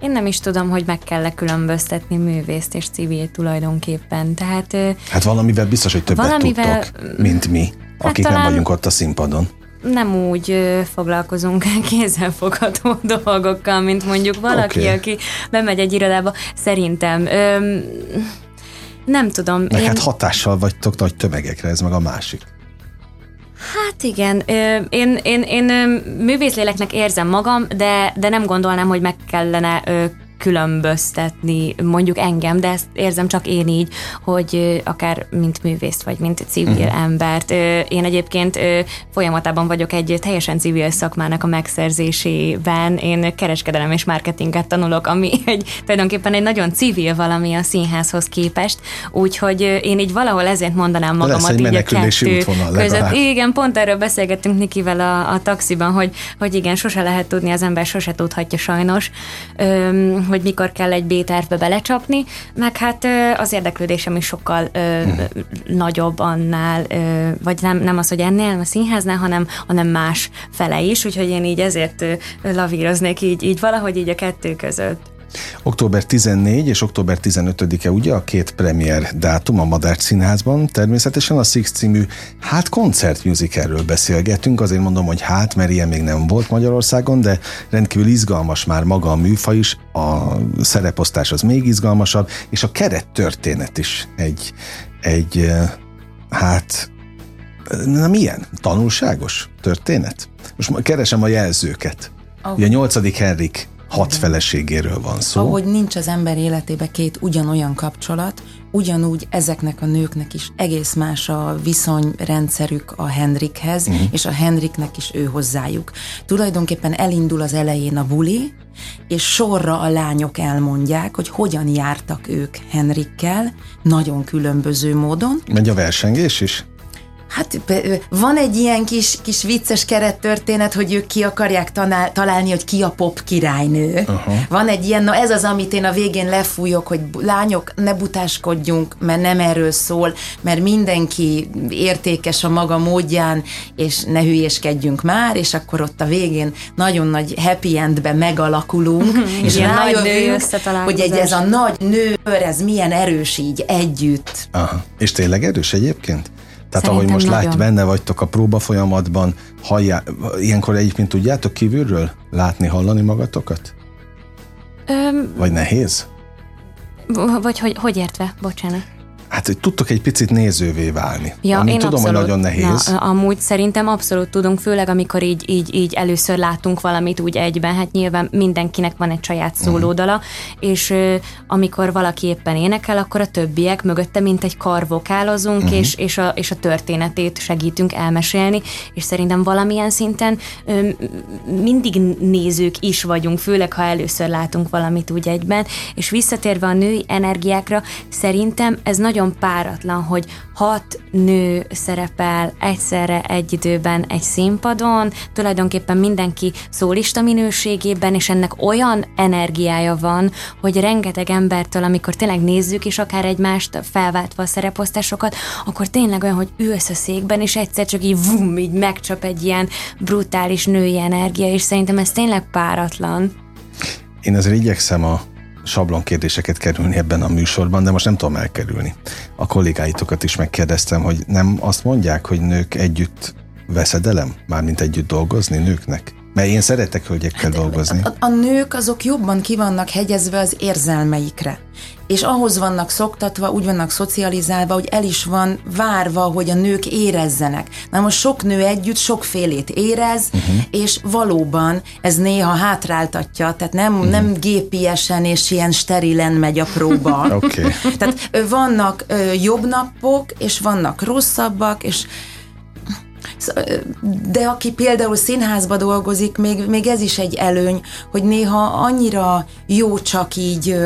Én nem is tudom, hogy meg kell különböztetni művészt és civil tulajdonképpen. Tehát, hát valamivel biztos, hogy többet valamivel, tudtok, mint mi, hát akik nem vagyunk ott a színpadon. Nem úgy foglalkozunk kézzelfogható dolgokkal, mint mondjuk valaki, okay. aki bemegy egy irodába. Szerintem... Öm, nem tudom. Meg én... hát hatással vagytok nagy tömegekre, ez meg a másik. Hát igen, én, én, én művészléleknek érzem magam, de, de nem gondolnám, hogy meg kellene különböztetni mondjuk engem, de ezt érzem csak én így, hogy akár mint művészt, vagy mint civil uh-huh. embert. Én egyébként folyamatában vagyok egy teljesen civil szakmának a megszerzésében. Én kereskedelem és marketinget tanulok, ami egy, tulajdonképpen egy nagyon civil valami a színházhoz képest, úgyhogy én így valahol ezért mondanám magamat így a kettő között. Igen, pont erről beszélgettünk Nikivel a, a taxiban, hogy, hogy igen, sose lehet tudni, az ember sose tudhatja sajnos, hogy mikor kell egy B-tervbe belecsapni, meg hát az érdeklődésem is sokkal ö, uh-huh. nagyobb annál, ö, vagy nem, nem az, hogy ennél, a színháznál, hanem, hanem más fele is, úgyhogy én így ezért lavíroznék így, így valahogy így a kettő között. Október 14 és október 15-e ugye a két premier dátum a Madár Színházban. Természetesen a Six című hát koncertmusicalről beszélgetünk, azért mondom, hogy hát, mert ilyen még nem volt Magyarországon, de rendkívül izgalmas már maga a műfa is, a szereposztás az még izgalmasabb, és a keret történet is egy, egy hát na milyen? Tanulságos történet? Most keresem a jelzőket. Oh. Ugye a nyolcadik Henrik hat feleségéről van szó. Ahogy nincs az ember életébe két ugyanolyan kapcsolat, ugyanúgy ezeknek a nőknek is egész más a viszonyrendszerük a Henrikhez, uh-huh. és a Henriknek is ő hozzájuk. Tulajdonképpen elindul az elején a buli, és sorra a lányok elmondják, hogy hogyan jártak ők Henrikkel, nagyon különböző módon. Megy a versengés is? Hát van egy ilyen kis, kis vicces kerettörténet, hogy ők ki akarják tanál, találni, hogy ki a pop királynő. Uh-huh. Van egy ilyen, na ez az, amit én a végén lefújok, hogy lányok, ne butáskodjunk, mert nem erről szól, mert mindenki értékes a maga módján, és ne hülyéskedjünk már, és akkor ott a végén nagyon nagy happy endbe megalakulunk, uh-huh. és rájövünk, hogy egy, ez a nagy nő, ez milyen erős így együtt. Aha. És tényleg erős egyébként? Tehát Szerintem ahogy most nagyon. látj, benne vagytok a próba folyamatban, hallja, ilyenkor egyébként tudjátok kívülről látni, hallani magatokat? Öm, Vagy nehéz? Vagy hogy, hogy értve? Bocsánat hát hogy tudtok egy picit nézővé válni. Ja, Ami én tudom, abszolút, hogy nagyon nehéz. Na, amúgy szerintem abszolút tudunk, főleg amikor így, így, így először látunk valamit úgy egyben, hát nyilván mindenkinek van egy saját mhm. szólódala, uh-huh. és ö, amikor valaki éppen énekel, akkor a többiek mögötte mint egy kar vokálozunk, uh-huh. és, és, a, és a történetét segítünk elmesélni, és szerintem valamilyen szinten ö, mindig nézők is vagyunk, főleg ha először látunk valamit úgy egyben, és visszatérve a női energiákra, szerintem ez nagyon nagyon páratlan, hogy hat nő szerepel egyszerre egy időben egy színpadon, tulajdonképpen mindenki szólista minőségében, és ennek olyan energiája van, hogy rengeteg embertől, amikor tényleg nézzük is akár egymást felváltva a szereposztásokat, akkor tényleg olyan, hogy ülsz a székben, és egyszer csak így vum, így megcsap egy ilyen brutális női energia, és szerintem ez tényleg páratlan. Én azért igyekszem a sablon kérdéseket kerülni ebben a műsorban, de most nem tudom elkerülni. A kollégáitokat is megkérdeztem, hogy nem azt mondják, hogy nők együtt veszedelem? Mármint együtt dolgozni nőknek? Mert én szeretek hölgyekkel dolgozni. A, a nők azok jobban kivannak hegyezve az érzelmeikre. És ahhoz vannak szoktatva, úgy vannak szocializálva, hogy el is van várva, hogy a nők érezzenek. Na most sok nő együtt sokfélét érez, uh-huh. és valóban ez néha hátráltatja, tehát nem, uh-huh. nem gépiesen és ilyen sterilen megy a próba. okay. Tehát vannak ö, jobb napok, és vannak rosszabbak, és de aki például színházba dolgozik, még, még ez is egy előny, hogy néha annyira jó csak így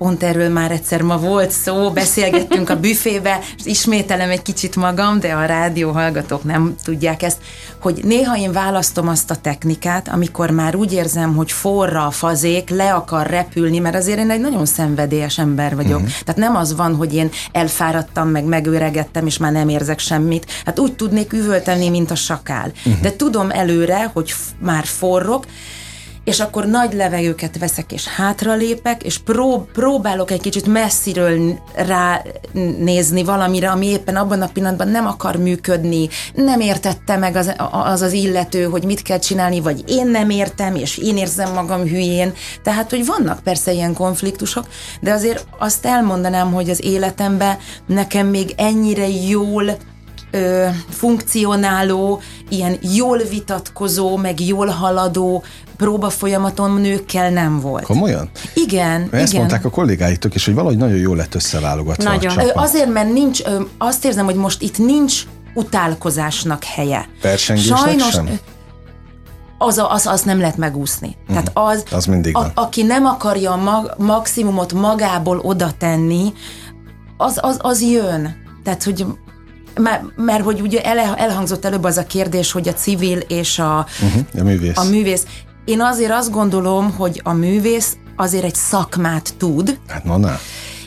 pont erről már egyszer ma volt szó, beszélgettünk a büfébe, és ismételem egy kicsit magam, de a rádió hallgatók nem tudják ezt, hogy néha én választom azt a technikát, amikor már úgy érzem, hogy forra a fazék, le akar repülni, mert azért én egy nagyon szenvedélyes ember vagyok. Uh-huh. Tehát nem az van, hogy én elfáradtam, meg megöregettem, és már nem érzek semmit. Hát úgy tudnék üvölteni, mint a sakál. Uh-huh. De tudom előre, hogy már forrok, és akkor nagy levegőket veszek, és hátralépek, és prób- próbálok egy kicsit messziről ránézni valamire, ami éppen abban a pillanatban nem akar működni, nem értette meg az, az az illető, hogy mit kell csinálni, vagy én nem értem, és én érzem magam hülyén. Tehát, hogy vannak persze ilyen konfliktusok, de azért azt elmondanám, hogy az életemben nekem még ennyire jól ö, funkcionáló, ilyen jól vitatkozó, meg jól haladó próba folyamaton nőkkel nem volt. Komolyan? Igen, Ezt igen. mondták a kollégáitok is, hogy valahogy nagyon jól lett összeválogatva Nagyon. a csapat. Azért, mert nincs, azt érzem, hogy most itt nincs utálkozásnak helye. Versengésnek sem? ö, az, a- az, az nem lehet megúszni. Tehát az, Az mindig van. aki nem akarja a mag, maximumot magából oda tenni, az, az, az jön. Tehát, hogy mert, mert hogy ugye ele, elhangzott előbb az a kérdés, hogy a civil és a, Uh-huh, a művész. a művész. Én azért azt gondolom, hogy a művész azért egy szakmát tud, Hát na, na.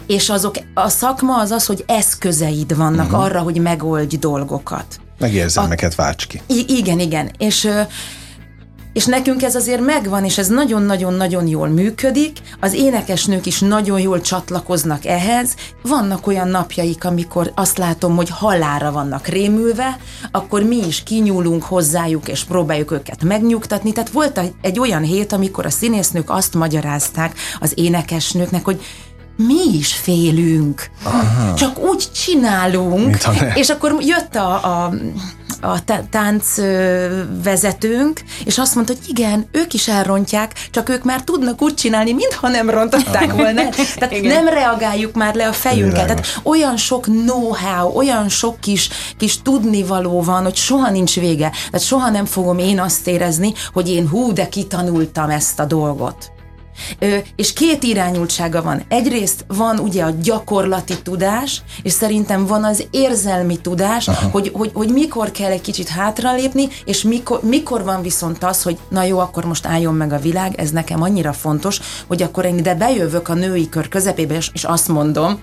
és azok, a szakma az az, hogy eszközeid vannak uh-huh. arra, hogy megoldj dolgokat. Meg érzelmeket válts ki. I- igen, igen. És, és nekünk ez azért megvan, és ez nagyon-nagyon-nagyon jól működik. Az énekesnők is nagyon jól csatlakoznak ehhez. Vannak olyan napjaik, amikor azt látom, hogy halára vannak rémülve, akkor mi is kinyúlunk hozzájuk, és próbáljuk őket megnyugtatni. Tehát volt egy- olyan hét, amikor a színésznők azt magyarázták az énekesnőknek, hogy mi is félünk. Aha. Csak úgy csinálunk. És akkor jött a, a, a tá- tánc vezetőnk, és azt mondta, hogy igen, ők is elrontják, csak ők már tudnak úgy csinálni, mintha nem rontották volna. el. Tehát Igen. nem reagáljuk már le a fejünket. Tehát olyan sok know-how, olyan sok kis, kis tudnivaló van, hogy soha nincs vége. Tehát soha nem fogom én azt érezni, hogy én hú, de kitanultam ezt a dolgot. Ö, és két irányultsága van. Egyrészt van ugye a gyakorlati tudás, és szerintem van az érzelmi tudás, hogy, hogy, hogy mikor kell egy kicsit hátralépni, és mikor, mikor van viszont az, hogy na jó, akkor most álljon meg a világ, ez nekem annyira fontos, hogy akkor én ide bejövök a női kör közepébe, és, és azt mondom,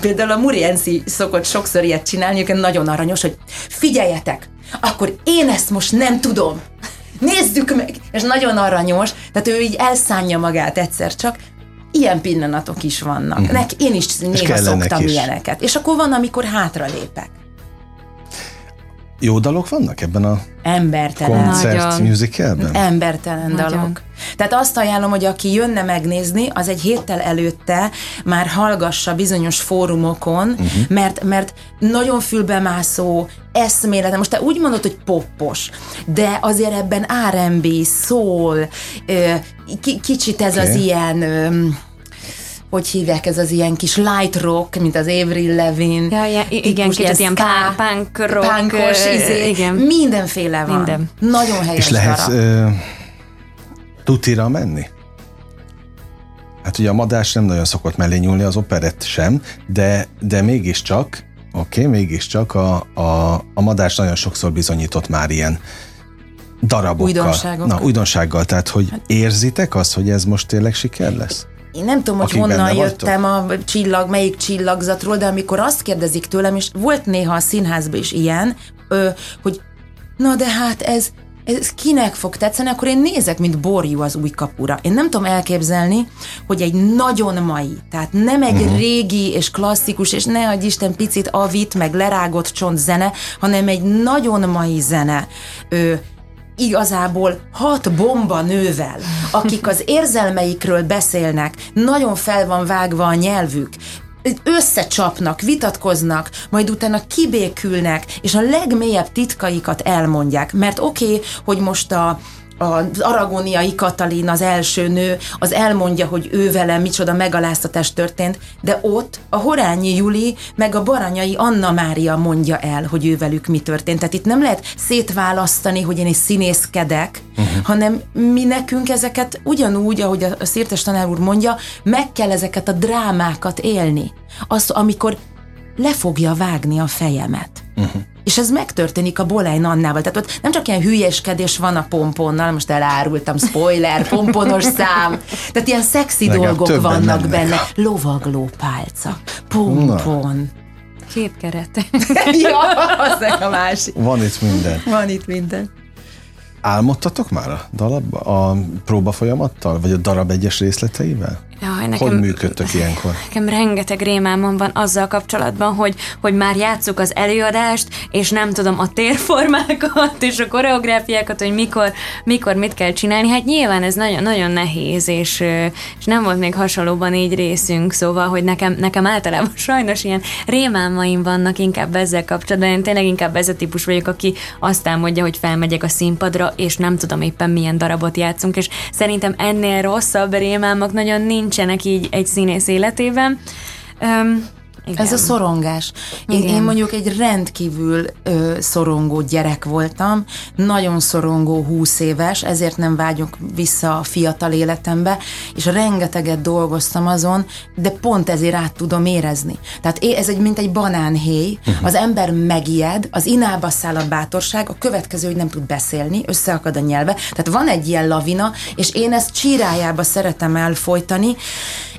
például a Murienci szokott sokszor ilyet csinálni, nagyon aranyos, hogy figyeljetek, akkor én ezt most nem tudom, nézzük meg! És nagyon aranyos, tehát ő így elszánja magát egyszer csak, ilyen pillanatok is vannak. Uh-huh. Nek, én is néha szoktam is. ilyeneket. És akkor van, amikor hátralépek. Jó dalok vannak ebben a Embertelen. koncert Nagyon. musicalben? Embertelen Nagyon. dalok. Tehát azt ajánlom, hogy aki jönne megnézni, az egy héttel előtte már hallgassa bizonyos fórumokon, uh-huh. mert, mert nagyon fülbemászó, eszméletem. Most te úgy mondod, hogy poppos, de azért ebben R&B, ki, kicsit ez Oké. az ilyen... Hogy hívják ez az ilyen kis light rock, mint az Avril Lavigne. Ja, ja, igen, kicsit ilyen ska, punk- rock, punkos, izé, igen. mindenféle van. Minden. Nagyon helyes És lehet ö, tutira menni? Hát ugye a madás nem nagyon szokott mellé nyúlni, az operett sem, de, de mégiscsak, oké, okay, mégiscsak a, a, a madás nagyon sokszor bizonyított már ilyen darabokkal. Újdonságokkal. Na, újdonsággal. Tehát, hogy érzitek azt, hogy ez most tényleg siker lesz? Én nem tudom, hogy Akik honnan jöttem a csillag, melyik csillagzatról, de amikor azt kérdezik tőlem, és volt néha a színházban is ilyen, ö, hogy na de hát ez, ez kinek fog tetszeni, akkor én nézek, mint borjú az új kapura. Én nem tudom elképzelni, hogy egy nagyon mai, tehát nem egy uh-huh. régi és klasszikus, és ne adj Isten picit avit, meg lerágott csont zene, hanem egy nagyon mai zene. Ö, igazából hat bomba nővel, akik az érzelmeikről beszélnek, nagyon fel van vágva a nyelvük, összecsapnak, vitatkoznak, majd utána kibékülnek, és a legmélyebb titkaikat elmondják. Mert oké, okay, hogy most a, az aragóniai Katalin, az első nő, az elmondja, hogy ő vele micsoda megaláztatás történt, de ott a Horányi Juli meg a Baranyai Anna Mária mondja el, hogy ő velük mi történt. Tehát itt nem lehet szétválasztani, hogy én is színészkedek, uh-huh. hanem mi nekünk ezeket ugyanúgy, ahogy a Szirtes tanár úr mondja, meg kell ezeket a drámákat élni. Azt, amikor le fogja vágni a fejemet. Uh-huh. És ez megtörténik a Bolány Annával. Tehát ott nem csak ilyen hülyeskedés van a pomponnal, most elárultam, spoiler, pomponos szám. Tehát ilyen szexi Legalább dolgok vannak mennek. benne. Lovagló pálca, pompon. Képkeret. ja, az a másik. Van itt minden. Van itt minden. Álmodtatok már a dalabba, a próba folyamattal, vagy a darab egyes részleteivel? Jaj, Hogy működtök ilyenkor? Nekem rengeteg rémálmom van azzal kapcsolatban, hogy, hogy már játsszuk az előadást, és nem tudom a térformákat és a koreográfiákat, hogy mikor, mikor mit kell csinálni. Hát nyilván ez nagyon, nagyon nehéz, és, és nem volt még hasonlóban így részünk, szóval, hogy nekem, nekem általában sajnos ilyen rémálmaim vannak inkább ezzel kapcsolatban. Én tényleg inkább ez a típus vagyok, aki azt álmodja, hogy felmegyek a színpadra, és nem tudom éppen milyen darabot játszunk, és szerintem ennél rosszabb rémálmak nagyon nincsenek így egy színész életében. Um, igen. Ez a szorongás. Én, Igen. én mondjuk egy rendkívül ö, szorongó gyerek voltam, nagyon szorongó húsz éves, ezért nem vágyok vissza a fiatal életembe, és rengeteget dolgoztam azon, de pont ezért át tudom érezni. Tehát é- ez egy mint egy banánhéj, az ember megijed, az inába száll a bátorság, a következő, hogy nem tud beszélni, összeakad a nyelve. Tehát van egy ilyen lavina, és én ezt csírájába szeretem elfolytani,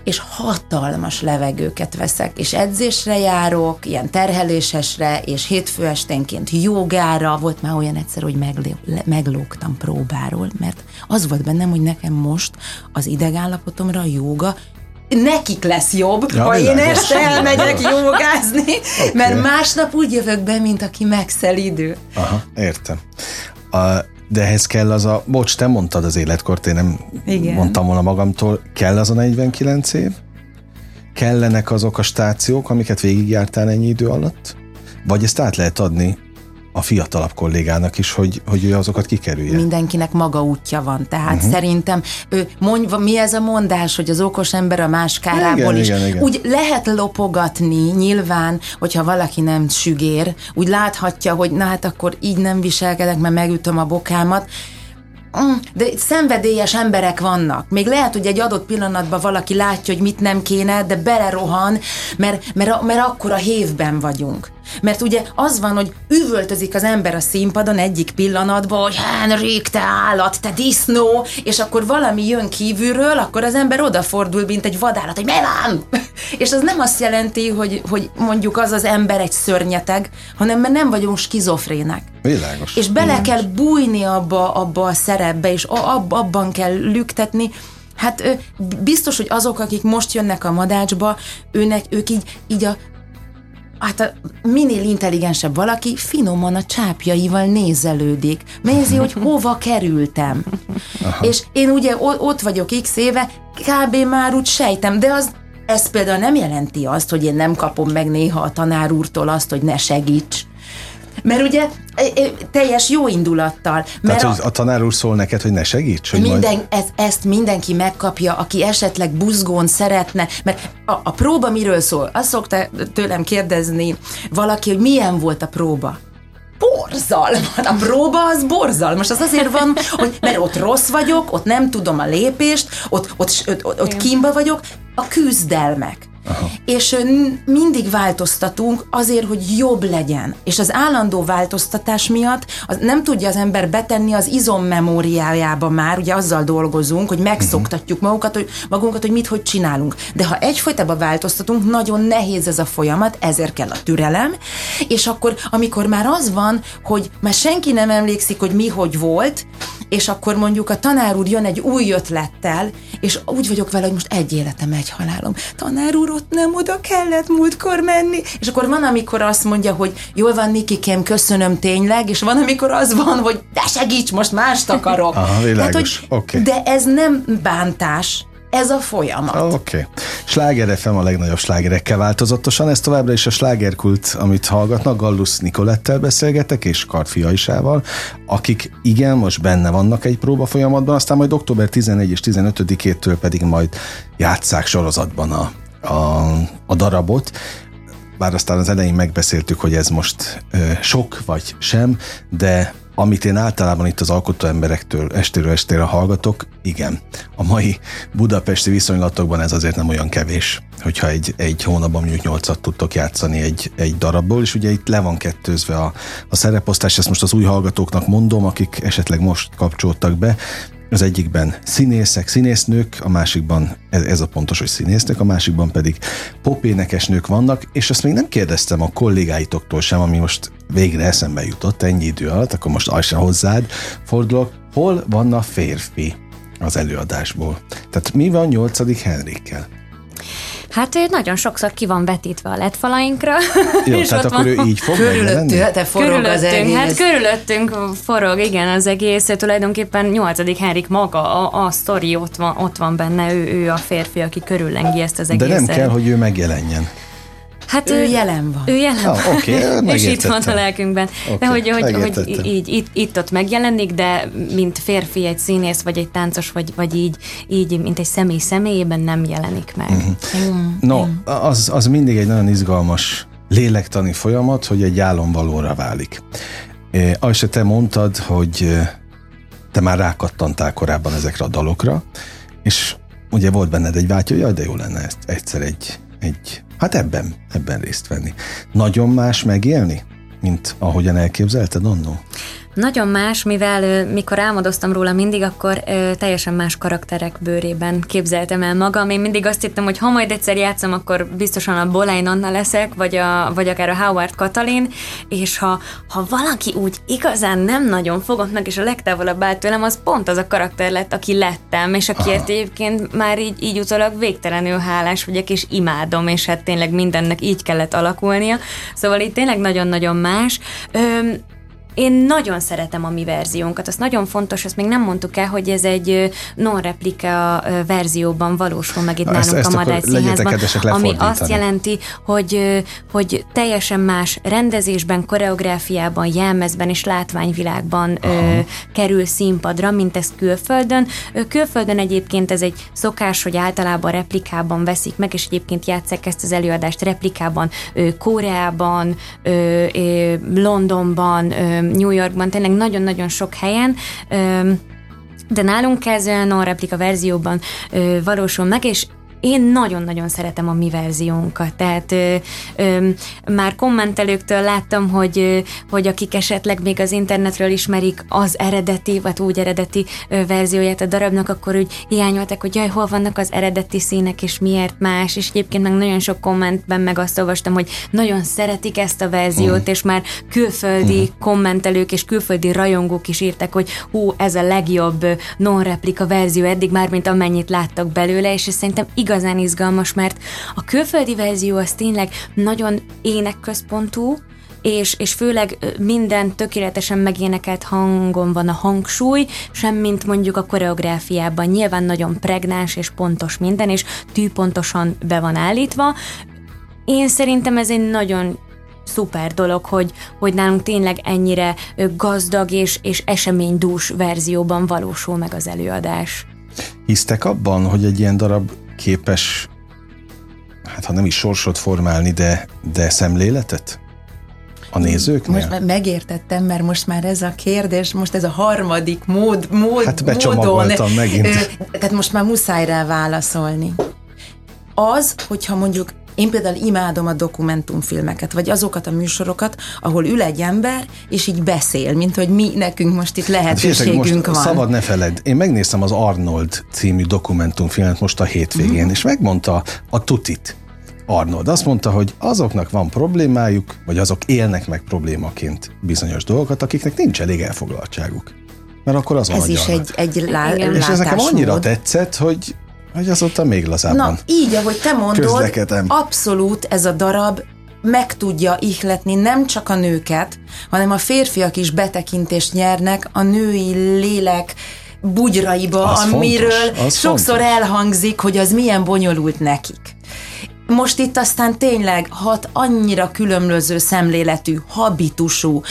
és hatalmas levegőket veszek, és edzésre járok, ilyen terhelésesre, és hétfő esténként jogára, volt már olyan egyszer, hogy meglé- meglógtam próbáról, mert az volt bennem, hogy nekem most az idegállapotomra a joga nekik lesz jobb, Ja, ha én este elmegyek jogázni, Oké. mert másnap úgy jövök be, mint aki megszel idő. Aha, értem. A, de ehhez kell az a, bocs, te mondtad az életkort, én nem Igen. mondtam volna magamtól, kell az a 49 év? Kellenek azok a stációk, amiket végigjártál ennyi idő alatt? Vagy ezt át lehet adni a fiatalabb kollégának is, hogy, hogy ő azokat kikerülje? Mindenkinek maga útja van, tehát uh-huh. szerintem ő mondva, mi ez a mondás, hogy az okos ember a más kárából Igen, is. igen, igen. Úgy lehet lopogatni nyilván, hogyha valaki nem sügér, úgy láthatja, hogy na hát akkor így nem viselkedek, mert megütöm a bokámat. Mm, De szenvedélyes emberek vannak. Még lehet, hogy egy adott pillanatban valaki látja, hogy mit nem kéne, de belerohan, mert, mert, mert akkor a hévben vagyunk. Mert ugye az van, hogy üvöltözik az ember a színpadon egyik pillanatban, hogy Henrik, te állat, te disznó, és akkor valami jön kívülről, akkor az ember odafordul, mint egy vadállat, hogy mi van? És az nem azt jelenti, hogy, hogy mondjuk az az ember egy szörnyeteg, hanem mert nem vagyunk skizofrének. Világos. És bele kell bújni abba, abba a szerepbe, és ab, abban kell lüktetni. Hát biztos, hogy azok, akik most jönnek a madácsba, őnek, ők így, így a Hát a minél intelligensebb valaki finoman a csápjaival nézelődik. Nézi, hogy hova kerültem. Aha. És én ugye ott vagyok x éve, kb. már úgy sejtem, de az ez például nem jelenti azt, hogy én nem kapom meg néha a tanár úrtól azt, hogy ne segíts. Mert ugye e, e, teljes jó indulattal. Mert Tehát, hogy a tanár úr szól neked, hogy ne segíts? Hogy minden, majd... ez, ezt mindenki megkapja, aki esetleg buzgón szeretne, mert a, a próba miről szól? Azt szokta tőlem kérdezni valaki, hogy milyen volt a próba. Hú, borzalmas. A próba az borzalmas. Az azért van, hogy mert ott rossz vagyok, ott nem tudom a lépést, ott, ott, ott, ott, ott kínba vagyok, a küzdelmek. Aha. És mindig változtatunk azért, hogy jobb legyen. És az állandó változtatás miatt az nem tudja az ember betenni az izommemóriájába már, ugye azzal dolgozunk, hogy megszoktatjuk magunkat, hogy, magunkat, hogy mit, hogy csinálunk. De ha egyfolytában változtatunk, nagyon nehéz ez a folyamat, ezért kell a türelem, és akkor, amikor már az van, hogy már senki nem emlékszik, hogy mi hogy volt, és akkor mondjuk a tanár úr jön egy új ötlettel, és úgy vagyok vele, hogy most egy életem, egy halálom. Tanár úr, ott nem oda kellett múltkor menni. És akkor van, amikor azt mondja, hogy jól van, Mikikém, köszönöm tényleg, és van, amikor az van, hogy de segíts, most mást akarok. Aha, világos. Tehát, hogy, okay. De ez nem bántás, ez a folyamat. Oké. Okay. Sláger FM a legnagyobb slágerekkel változatosan, ez továbbra is a slágerkult, amit hallgatnak, Gallus Nikolettel beszélgetek, és Karfi Ajsával, akik igen, most benne vannak egy próba folyamatban, aztán majd október 11 és 15-től pedig majd játszák sorozatban a, a, a darabot, bár aztán az elején megbeszéltük, hogy ez most ö, sok vagy sem, de amit én általában itt az alkotó emberektől estéről estére hallgatok, igen, a mai budapesti viszonylatokban ez azért nem olyan kevés, hogyha egy, egy hónapban mondjuk nyolcat tudtok játszani egy, egy darabból, és ugye itt le van kettőzve a, a szereposztás, ezt most az új hallgatóknak mondom, akik esetleg most kapcsoltak be, az egyikben színészek, színésznők, a másikban, ez a pontos, hogy színésznők, a másikban pedig popénekesnők vannak, és azt még nem kérdeztem a kollégáitoktól sem, ami most végre eszembe jutott ennyi idő alatt, akkor most alsa hozzád fordulok, hol van a férfi az előadásból? Tehát mi van nyolcadik Henrikkel? Hát ő nagyon sokszor ki van vetítve a letfalainkra. Jó, és tehát akkor van. ő így fog Körülöttünk, te forog körülöttünk, az egész. Hát körülöttünk forog, igen, az egész. Tulajdonképpen 8. Henrik maga, a, a sztori ott van, ott van benne, ő, ő a férfi, aki körüllengi ezt az egészet. De nem kell, hogy ő megjelenjen. Hát ő, ő jelen van. Ő jelen ah, van. Okay, és itt van a lelkünkben. Okay, de hogy, hogy, hogy így, itt, itt-ott megjelenik, de mint férfi, egy színész, vagy egy táncos, vagy, vagy így, így, mint egy személy személyében nem jelenik meg. Uh-huh. Mm. No, az, az mindig egy nagyon izgalmas lélektani folyamat, hogy egy álom valóra válik. E, azt te mondtad, hogy te már rákattantál korábban ezekre a dalokra, és ugye volt benned egy vágy, hogy jaj, de jó lenne ezt egyszer egy, egy Hát ebben, ebben részt venni. Nagyon más megélni, mint ahogyan elképzelted annó? Nagyon más, mivel mikor álmodoztam róla mindig, akkor teljesen más karakterek bőrében képzeltem el magam. Én mindig azt hittem, hogy ha majd egyszer játszom, akkor biztosan a Bolein Anna leszek, vagy, a, vagy akár a Howard Katalin, és ha, ha valaki úgy igazán nem nagyon fogott meg, és a legtávolabb állt tőlem, az pont az a karakter lett, aki lettem, és akiért egyébként már így, így utólag végtelenül hálás vagyok, és imádom, és hát tényleg mindennek így kellett alakulnia. Szóval itt tényleg nagyon-nagyon más. Ö, én nagyon szeretem a mi verziónkat, az nagyon fontos, ezt még nem mondtuk el, hogy ez egy non-replika verzióban valósul meg itt ezt, nálunk ezt a Madály Színházban, ami azt jelenti, hogy, hogy teljesen más rendezésben, koreográfiában, jelmezben és látványvilágban ö, kerül színpadra, mint ez külföldön. Külföldön egyébként ez egy szokás, hogy általában replikában veszik meg, és egyébként játszák ezt az előadást replikában, ö, Koreában, ö, ö, Londonban, ö, New Yorkban, tényleg nagyon-nagyon sok helyen, de nálunk ez non-replika verzióban valósul meg, és én nagyon-nagyon szeretem a mi verziónkat, tehát ö, ö, már kommentelőktől láttam, hogy, ö, hogy akik esetleg még az internetről ismerik az eredeti, vagy úgy eredeti ö, verzióját a darabnak, akkor úgy hiányoltak, hogy jaj, hol vannak az eredeti színek, és miért más, és egyébként meg nagyon sok kommentben meg azt olvastam, hogy nagyon szeretik ezt a verziót, mm. és már külföldi mm. kommentelők és külföldi rajongók is írtak, hogy hú, ez a legjobb non-replika verzió eddig már, mint amennyit láttak belőle, és ez szerintem igaz igazán izgalmas, mert a külföldi verzió az tényleg nagyon énekközpontú, és, és főleg minden tökéletesen megénekelt hangon van a hangsúly, semmint mondjuk a koreográfiában. Nyilván nagyon pregnáns és pontos minden, és tűpontosan be van állítva. Én szerintem ez egy nagyon szuper dolog, hogy, hogy nálunk tényleg ennyire gazdag és, és eseménydús verzióban valósul meg az előadás. Hisztek abban, hogy egy ilyen darab képes, hát ha nem is sorsot formálni, de, de szemléletet? A nézőknél? Most már megértettem, mert most már ez a kérdés, most ez a harmadik mód, mód Hát módon. megint. Tehát most már muszáj rá válaszolni. Az, hogyha mondjuk én például imádom a dokumentumfilmeket, vagy azokat a műsorokat, ahol ül egy ember, és így beszél, mint hogy mi nekünk most itt lehetőségünk hát, most van. Szabad ne feled, én megnéztem az Arnold című dokumentumfilmet most a hétvégén, mm. és megmondta a tutit. Arnold azt mondta, hogy azoknak van problémájuk, vagy azok élnek meg problémaként bizonyos dolgokat, akiknek nincs elég elfoglaltságuk. Mert akkor az Ez is egy, egy lá- És ez nekem annyira tetszett, hogy hogy azóta még lazábban. Na, így, ahogy te mondod, abszolút ez a darab meg tudja ihletni nem csak a nőket, hanem a férfiak is betekintést nyernek a női lélek bugyraiba, az amiről fontos, sokszor fontos. elhangzik, hogy az milyen bonyolult nekik. Most itt aztán tényleg hat annyira különböző szemléletű, habitusú,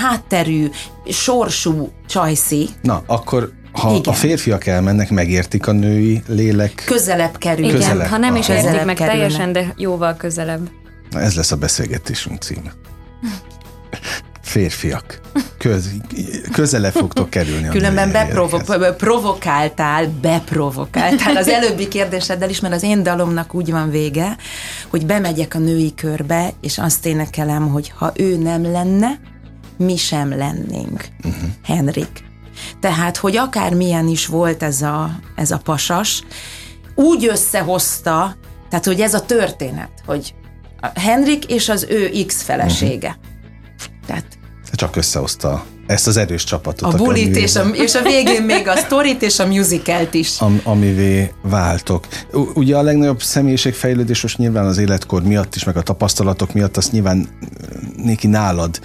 hátterű, sorsú csajszi. Na, akkor ha Igen. a férfiak elmennek, megértik a női lélek. Közelebb kerül. Igen, közelebb. ha nem is értik meg kerülne. teljesen, de jóval közelebb. Na ez lesz a beszélgetésünk címe. Férfiak. Köz, közele fogtok kerülni. Különben beprovo- provokáltál, beprovokáltál az előbbi kérdéseddel is, mert az én dalomnak úgy van vége, hogy bemegyek a női körbe, és azt énekelem, hogy ha ő nem lenne, mi sem lennénk. Uh-huh. Henrik tehát, hogy akármilyen is volt ez a, ez a pasas, úgy összehozta, tehát, hogy ez a történet, hogy Henrik és az ő X felesége. Uh-huh. Tehát csak összehozta ezt az erős csapatot. A bulit, és a, és a végén még a sztorit és a musicalt is. Am, amivé váltok. Ugye a legnagyobb személyiségfejlődés most nyilván az életkor miatt is, meg a tapasztalatok miatt, azt nyilván néki nálad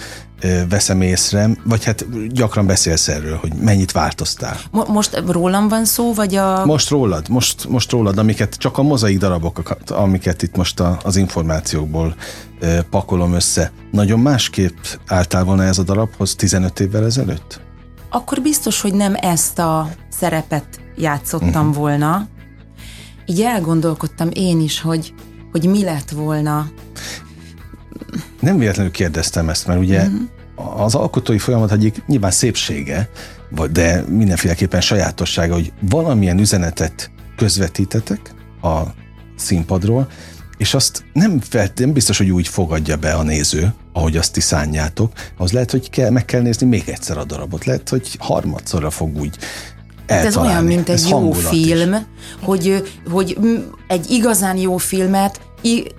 veszem észre, vagy hát gyakran beszélsz erről, hogy mennyit változtál. Mo- most rólam van szó, vagy a... Most rólad, most, most rólad, amiket csak a mozaik darabokat, amiket itt most a, az információkból e, pakolom össze. Nagyon másképp álltál volna ez a darabhoz 15 évvel ezelőtt? Akkor biztos, hogy nem ezt a szerepet játszottam uh-huh. volna. Így elgondolkodtam én is, hogy, hogy mi lett volna nem véletlenül kérdeztem ezt, mert ugye uh-huh. az alkotói folyamat egyik nyilván szépsége, de mindenféleképpen sajátossága, hogy valamilyen üzenetet közvetítetek a színpadról, és azt nem, felt, nem biztos, hogy úgy fogadja be a néző, ahogy azt ti szánjátok, az lehet, hogy kell, meg kell nézni még egyszer a darabot, lehet, hogy harmadszorra fog úgy. Ez olyan, mint egy Ez jó film, hogy, hogy egy igazán jó filmet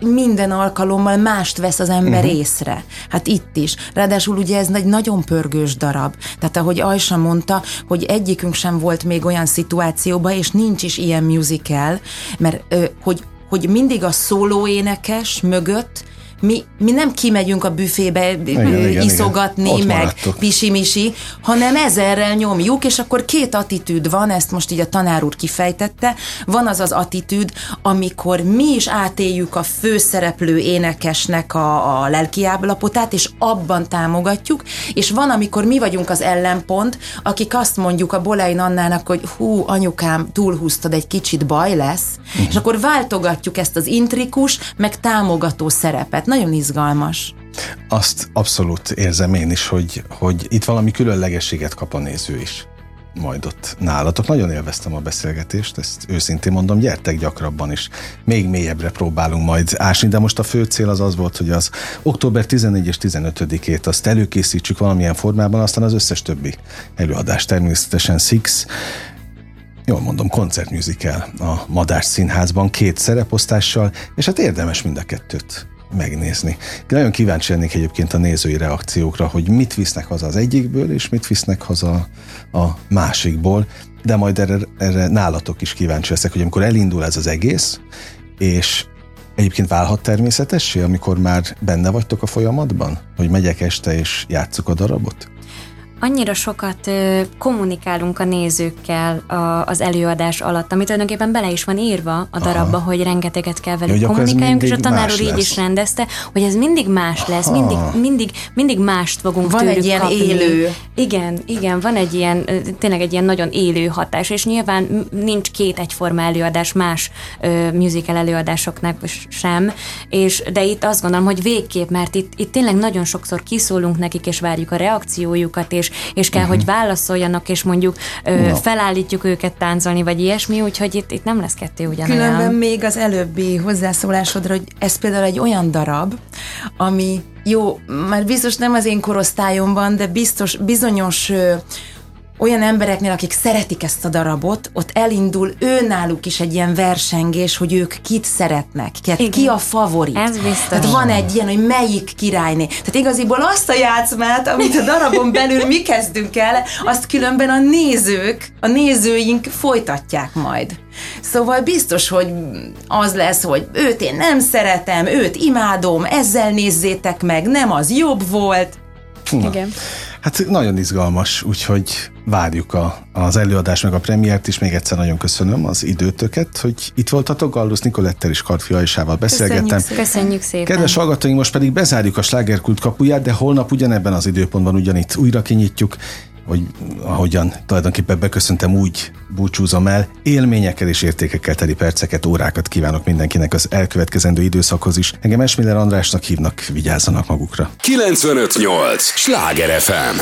minden alkalommal mást vesz az ember uh-huh. észre. Hát itt is. Ráadásul ugye ez egy nagyon pörgős darab. Tehát ahogy Ajsa mondta, hogy egyikünk sem volt még olyan szituációban, és nincs is ilyen musical, mert hogy hogy mindig a szóló énekes mögött mi, mi nem kimegyünk a büfébe igen, iszogatni, igen. meg pisimisi, hanem ezerrel nyomjuk, és akkor két attitűd van, ezt most így a tanár úr kifejtette, van az az attitűd, amikor mi is átéljük a főszereplő énekesnek a, a lelkiáblapotát, és abban támogatjuk, és van, amikor mi vagyunk az ellenpont, akik azt mondjuk a Bolai Annának, hogy hú, anyukám, túlhúztad, egy kicsit baj lesz, uh-huh. és akkor váltogatjuk ezt az intrikus, meg támogató szerepet nagyon izgalmas. Azt abszolút érzem én is, hogy, hogy itt valami különlegességet kap a néző is majd ott nálatok. Nagyon élveztem a beszélgetést, ezt őszintén mondom, gyertek gyakrabban is. Még mélyebbre próbálunk majd ásni, de most a fő cél az az volt, hogy az október 14 és 15-ét azt előkészítsük valamilyen formában, aztán az összes többi előadás természetesen Six, jól mondom, koncertmusical a Madás Színházban két szereposztással, és hát érdemes mind a kettőt megnézni. Nagyon kíváncsi lennék egyébként a nézői reakciókra, hogy mit visznek haza az egyikből, és mit visznek haza a másikból, de majd erre, erre nálatok is kíváncsi leszek, hogy amikor elindul ez az egész, és egyébként válhat természetessé, amikor már benne vagytok a folyamatban? Hogy megyek este és játszuk a darabot? Annyira sokat ö, kommunikálunk a nézőkkel a, az előadás alatt, ami tulajdonképpen bele is van írva a darabba, Aha. hogy rengeteget kell velük ez kommunikáljunk, és a tanár úr így is rendezte, hogy ez mindig más lesz, mindig, mindig, mindig mást fogunk Van egy tőlük ilyen kapni. élő- Igen, igen, van egy ilyen, tényleg egy ilyen nagyon élő hatás, és nyilván nincs két egyforma előadás más ö, musical előadásoknak sem, és de itt azt gondolom, hogy végképp, mert itt, itt tényleg nagyon sokszor kiszólunk nekik, és várjuk a reakciójukat, és, és kell, uh-huh. hogy válaszoljanak, és mondjuk ö, Na. felállítjuk őket táncolni, vagy ilyesmi, úgyhogy itt, itt nem lesz kettő ugyanolyan. Különben még az előbbi hozzászólásodra, hogy ez például egy olyan darab, ami jó, már biztos nem az én korosztályomban, de biztos bizonyos ö, olyan embereknél, akik szeretik ezt a darabot, ott elindul őnáluk is egy ilyen versengés, hogy ők kit szeretnek, ki, Igen. ki a favorit. Ez biztos. Tehát van egy ilyen, hogy melyik királyné. Tehát igaziból azt a játszmát, amit a darabon belül mi kezdünk el, azt különben a nézők, a nézőink folytatják majd. Szóval biztos, hogy az lesz, hogy őt én nem szeretem, őt imádom, ezzel nézzétek meg, nem az jobb volt. Na. Igen. Hát nagyon izgalmas, úgyhogy várjuk a, az előadást meg a premiért is. Még egyszer nagyon köszönöm az időtöket, hogy itt voltatok. Gallusz Nikolettel és Karfi Ajsával beszélgettem. szépen. Köszönjük szépen. Kedves hallgatóink, most pedig bezárjuk a slágerkult kapuját, de holnap ugyanebben az időpontban ugyanitt újra kinyitjuk, hogy ahogyan tulajdonképpen beköszöntem, úgy búcsúzom el. Élményekkel és értékekkel teli perceket, órákat kívánok mindenkinek az elkövetkezendő időszakhoz is. Engem Esmiller Andrásnak hívnak, vigyázzanak magukra. 958! Sláger FM!